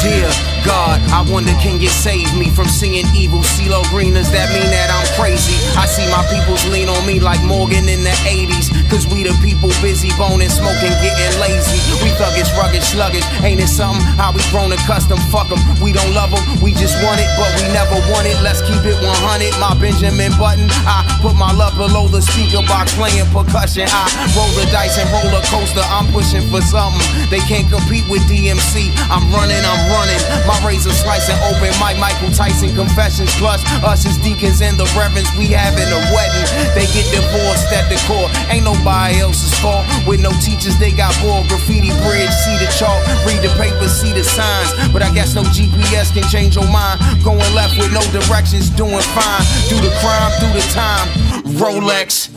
Dear God, I wonder can you save me from seeing evil CeeLo Greeners? That mean that I'm crazy. I see my peoples lean on me like Morgan in the 80s. Cause we the people busy boning, smoking, getting lazy. We thuggish, rugged, sluggish. Ain't it something? How we grown accustomed? Fuck 'em. We don't love 'em. We just want it, but we never want it. Let's keep it 100. My Benjamin Button. I put my love below the speaker box playing percussion. I roll the dice and roller coaster. I'm pushing for something. They can't compete with DMC. I'm running, I'm running. My razor slicing open. Mike Michael Tyson confessions. Plus, us as deacons and the reverends, we having a wedding. They get divorced at the court. Ain't nobody else's fault. With no teachers, they got bored. Graffiti bridge, see the chalk. Read the paper, see the signs. But I guess no GPS can change your mind. Going left with no directions, doing fine. Do the crime, do the time. Rolex,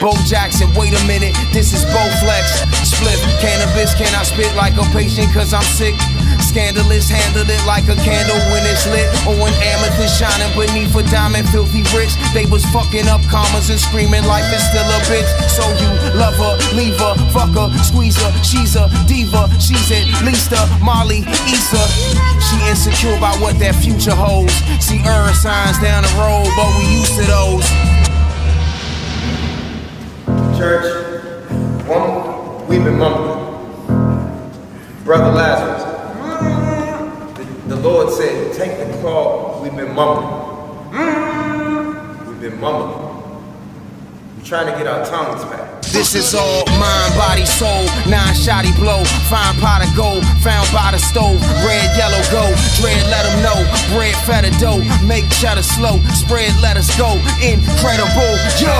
Bo Jackson, wait a minute, this is Bo Flex. Split cannabis, can I spit like a patient cause I'm sick? Scandalous, handle it like a candle when it's lit. Or an amethyst shining beneath a diamond, filthy rich. They was fucking up commas and screaming life is still a bitch. So you love her, leave her, fuck her, squeeze her. She's a diva, she's at least a Molly Issa. She insecure about what that future holds. See earth signs down the road, but we used to those. Church, one, we've been mumbling. Brother Lazarus, we've been mumbling. Hmm, we've been mumbling. We're trying to get our tongues back. This is all mind, body, soul. Nine shotty blow. Fine pot of gold. Found by the stove. Red, yellow, go. Dread, let them know. Bread, feta dough. Make cheddar slow. Spread, let us go. Incredible. Yo,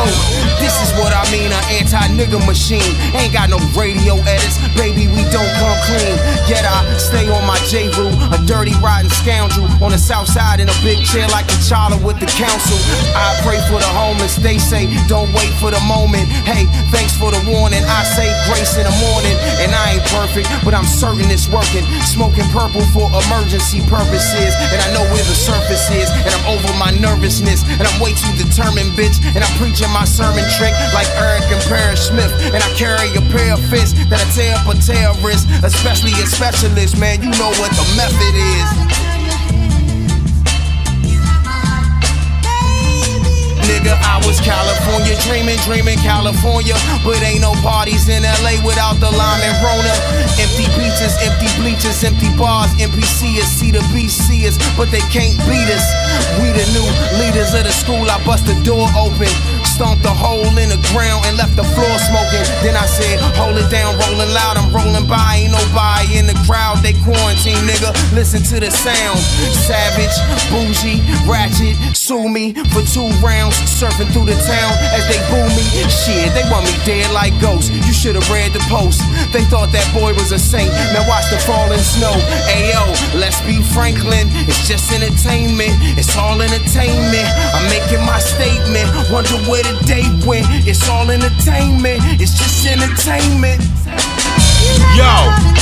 this is what I mean. An anti nigga machine. Ain't got no radio edits. Baby, we don't come clean. Yet I stay on my J route. A dirty, rotten scoundrel. On the south side in a big chair like a child with the council. I pray for the homeless. They say, don't wait for the moment. Hey, thanks for the warning. I say grace in the morning. And I ain't perfect, but I'm certain it's working. Smoking purple for emergency purposes. And I know where the surface is. And I'm over my nervousness. And I'm way too determined, bitch. And I'm preaching my sermon trick like Erick and Parrish Smith. And I carry a pair of fists that I tear up a terrorist. Especially a specialist, man. You know what the method is. Nigga, I was California dreaming, dreaming California. But ain't no parties in LA without the lime and Rona. Empty beaches, empty bleachers, empty bars, NPCs, see the BCs, but they can't beat us. We the new leaders of the school, I bust the door open. Stomped a hole in the ground and left the floor smoking. Then I said, hold it down, rolling loud, I'm rolling by. Ain't nobody in the crowd, they quarantine, nigga. Listen to the sound. Savage, bougie, ratchet, sue me for two rounds. Surfing through the town as they boo me. Shit, they want me dead like ghosts. You should've read the post. They thought that boy was a saint. Now watch the falling snow. Ayo, let's be Franklin. It's just entertainment. It's all entertainment. I'm making my statement. Wonder where the day went. It's all entertainment. It's just entertainment. Yo,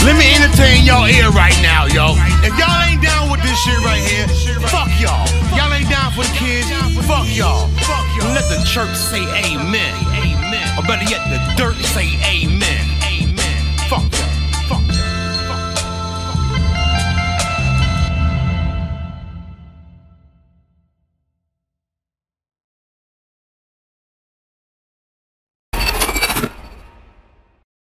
let me entertain y'all ear right now, yo. If y'all ain't down with this shit right here, fuck y'all. Y'all ain't down for the kids, fuck y'all. Let the church say amen. Or better yet, the dirt say amen.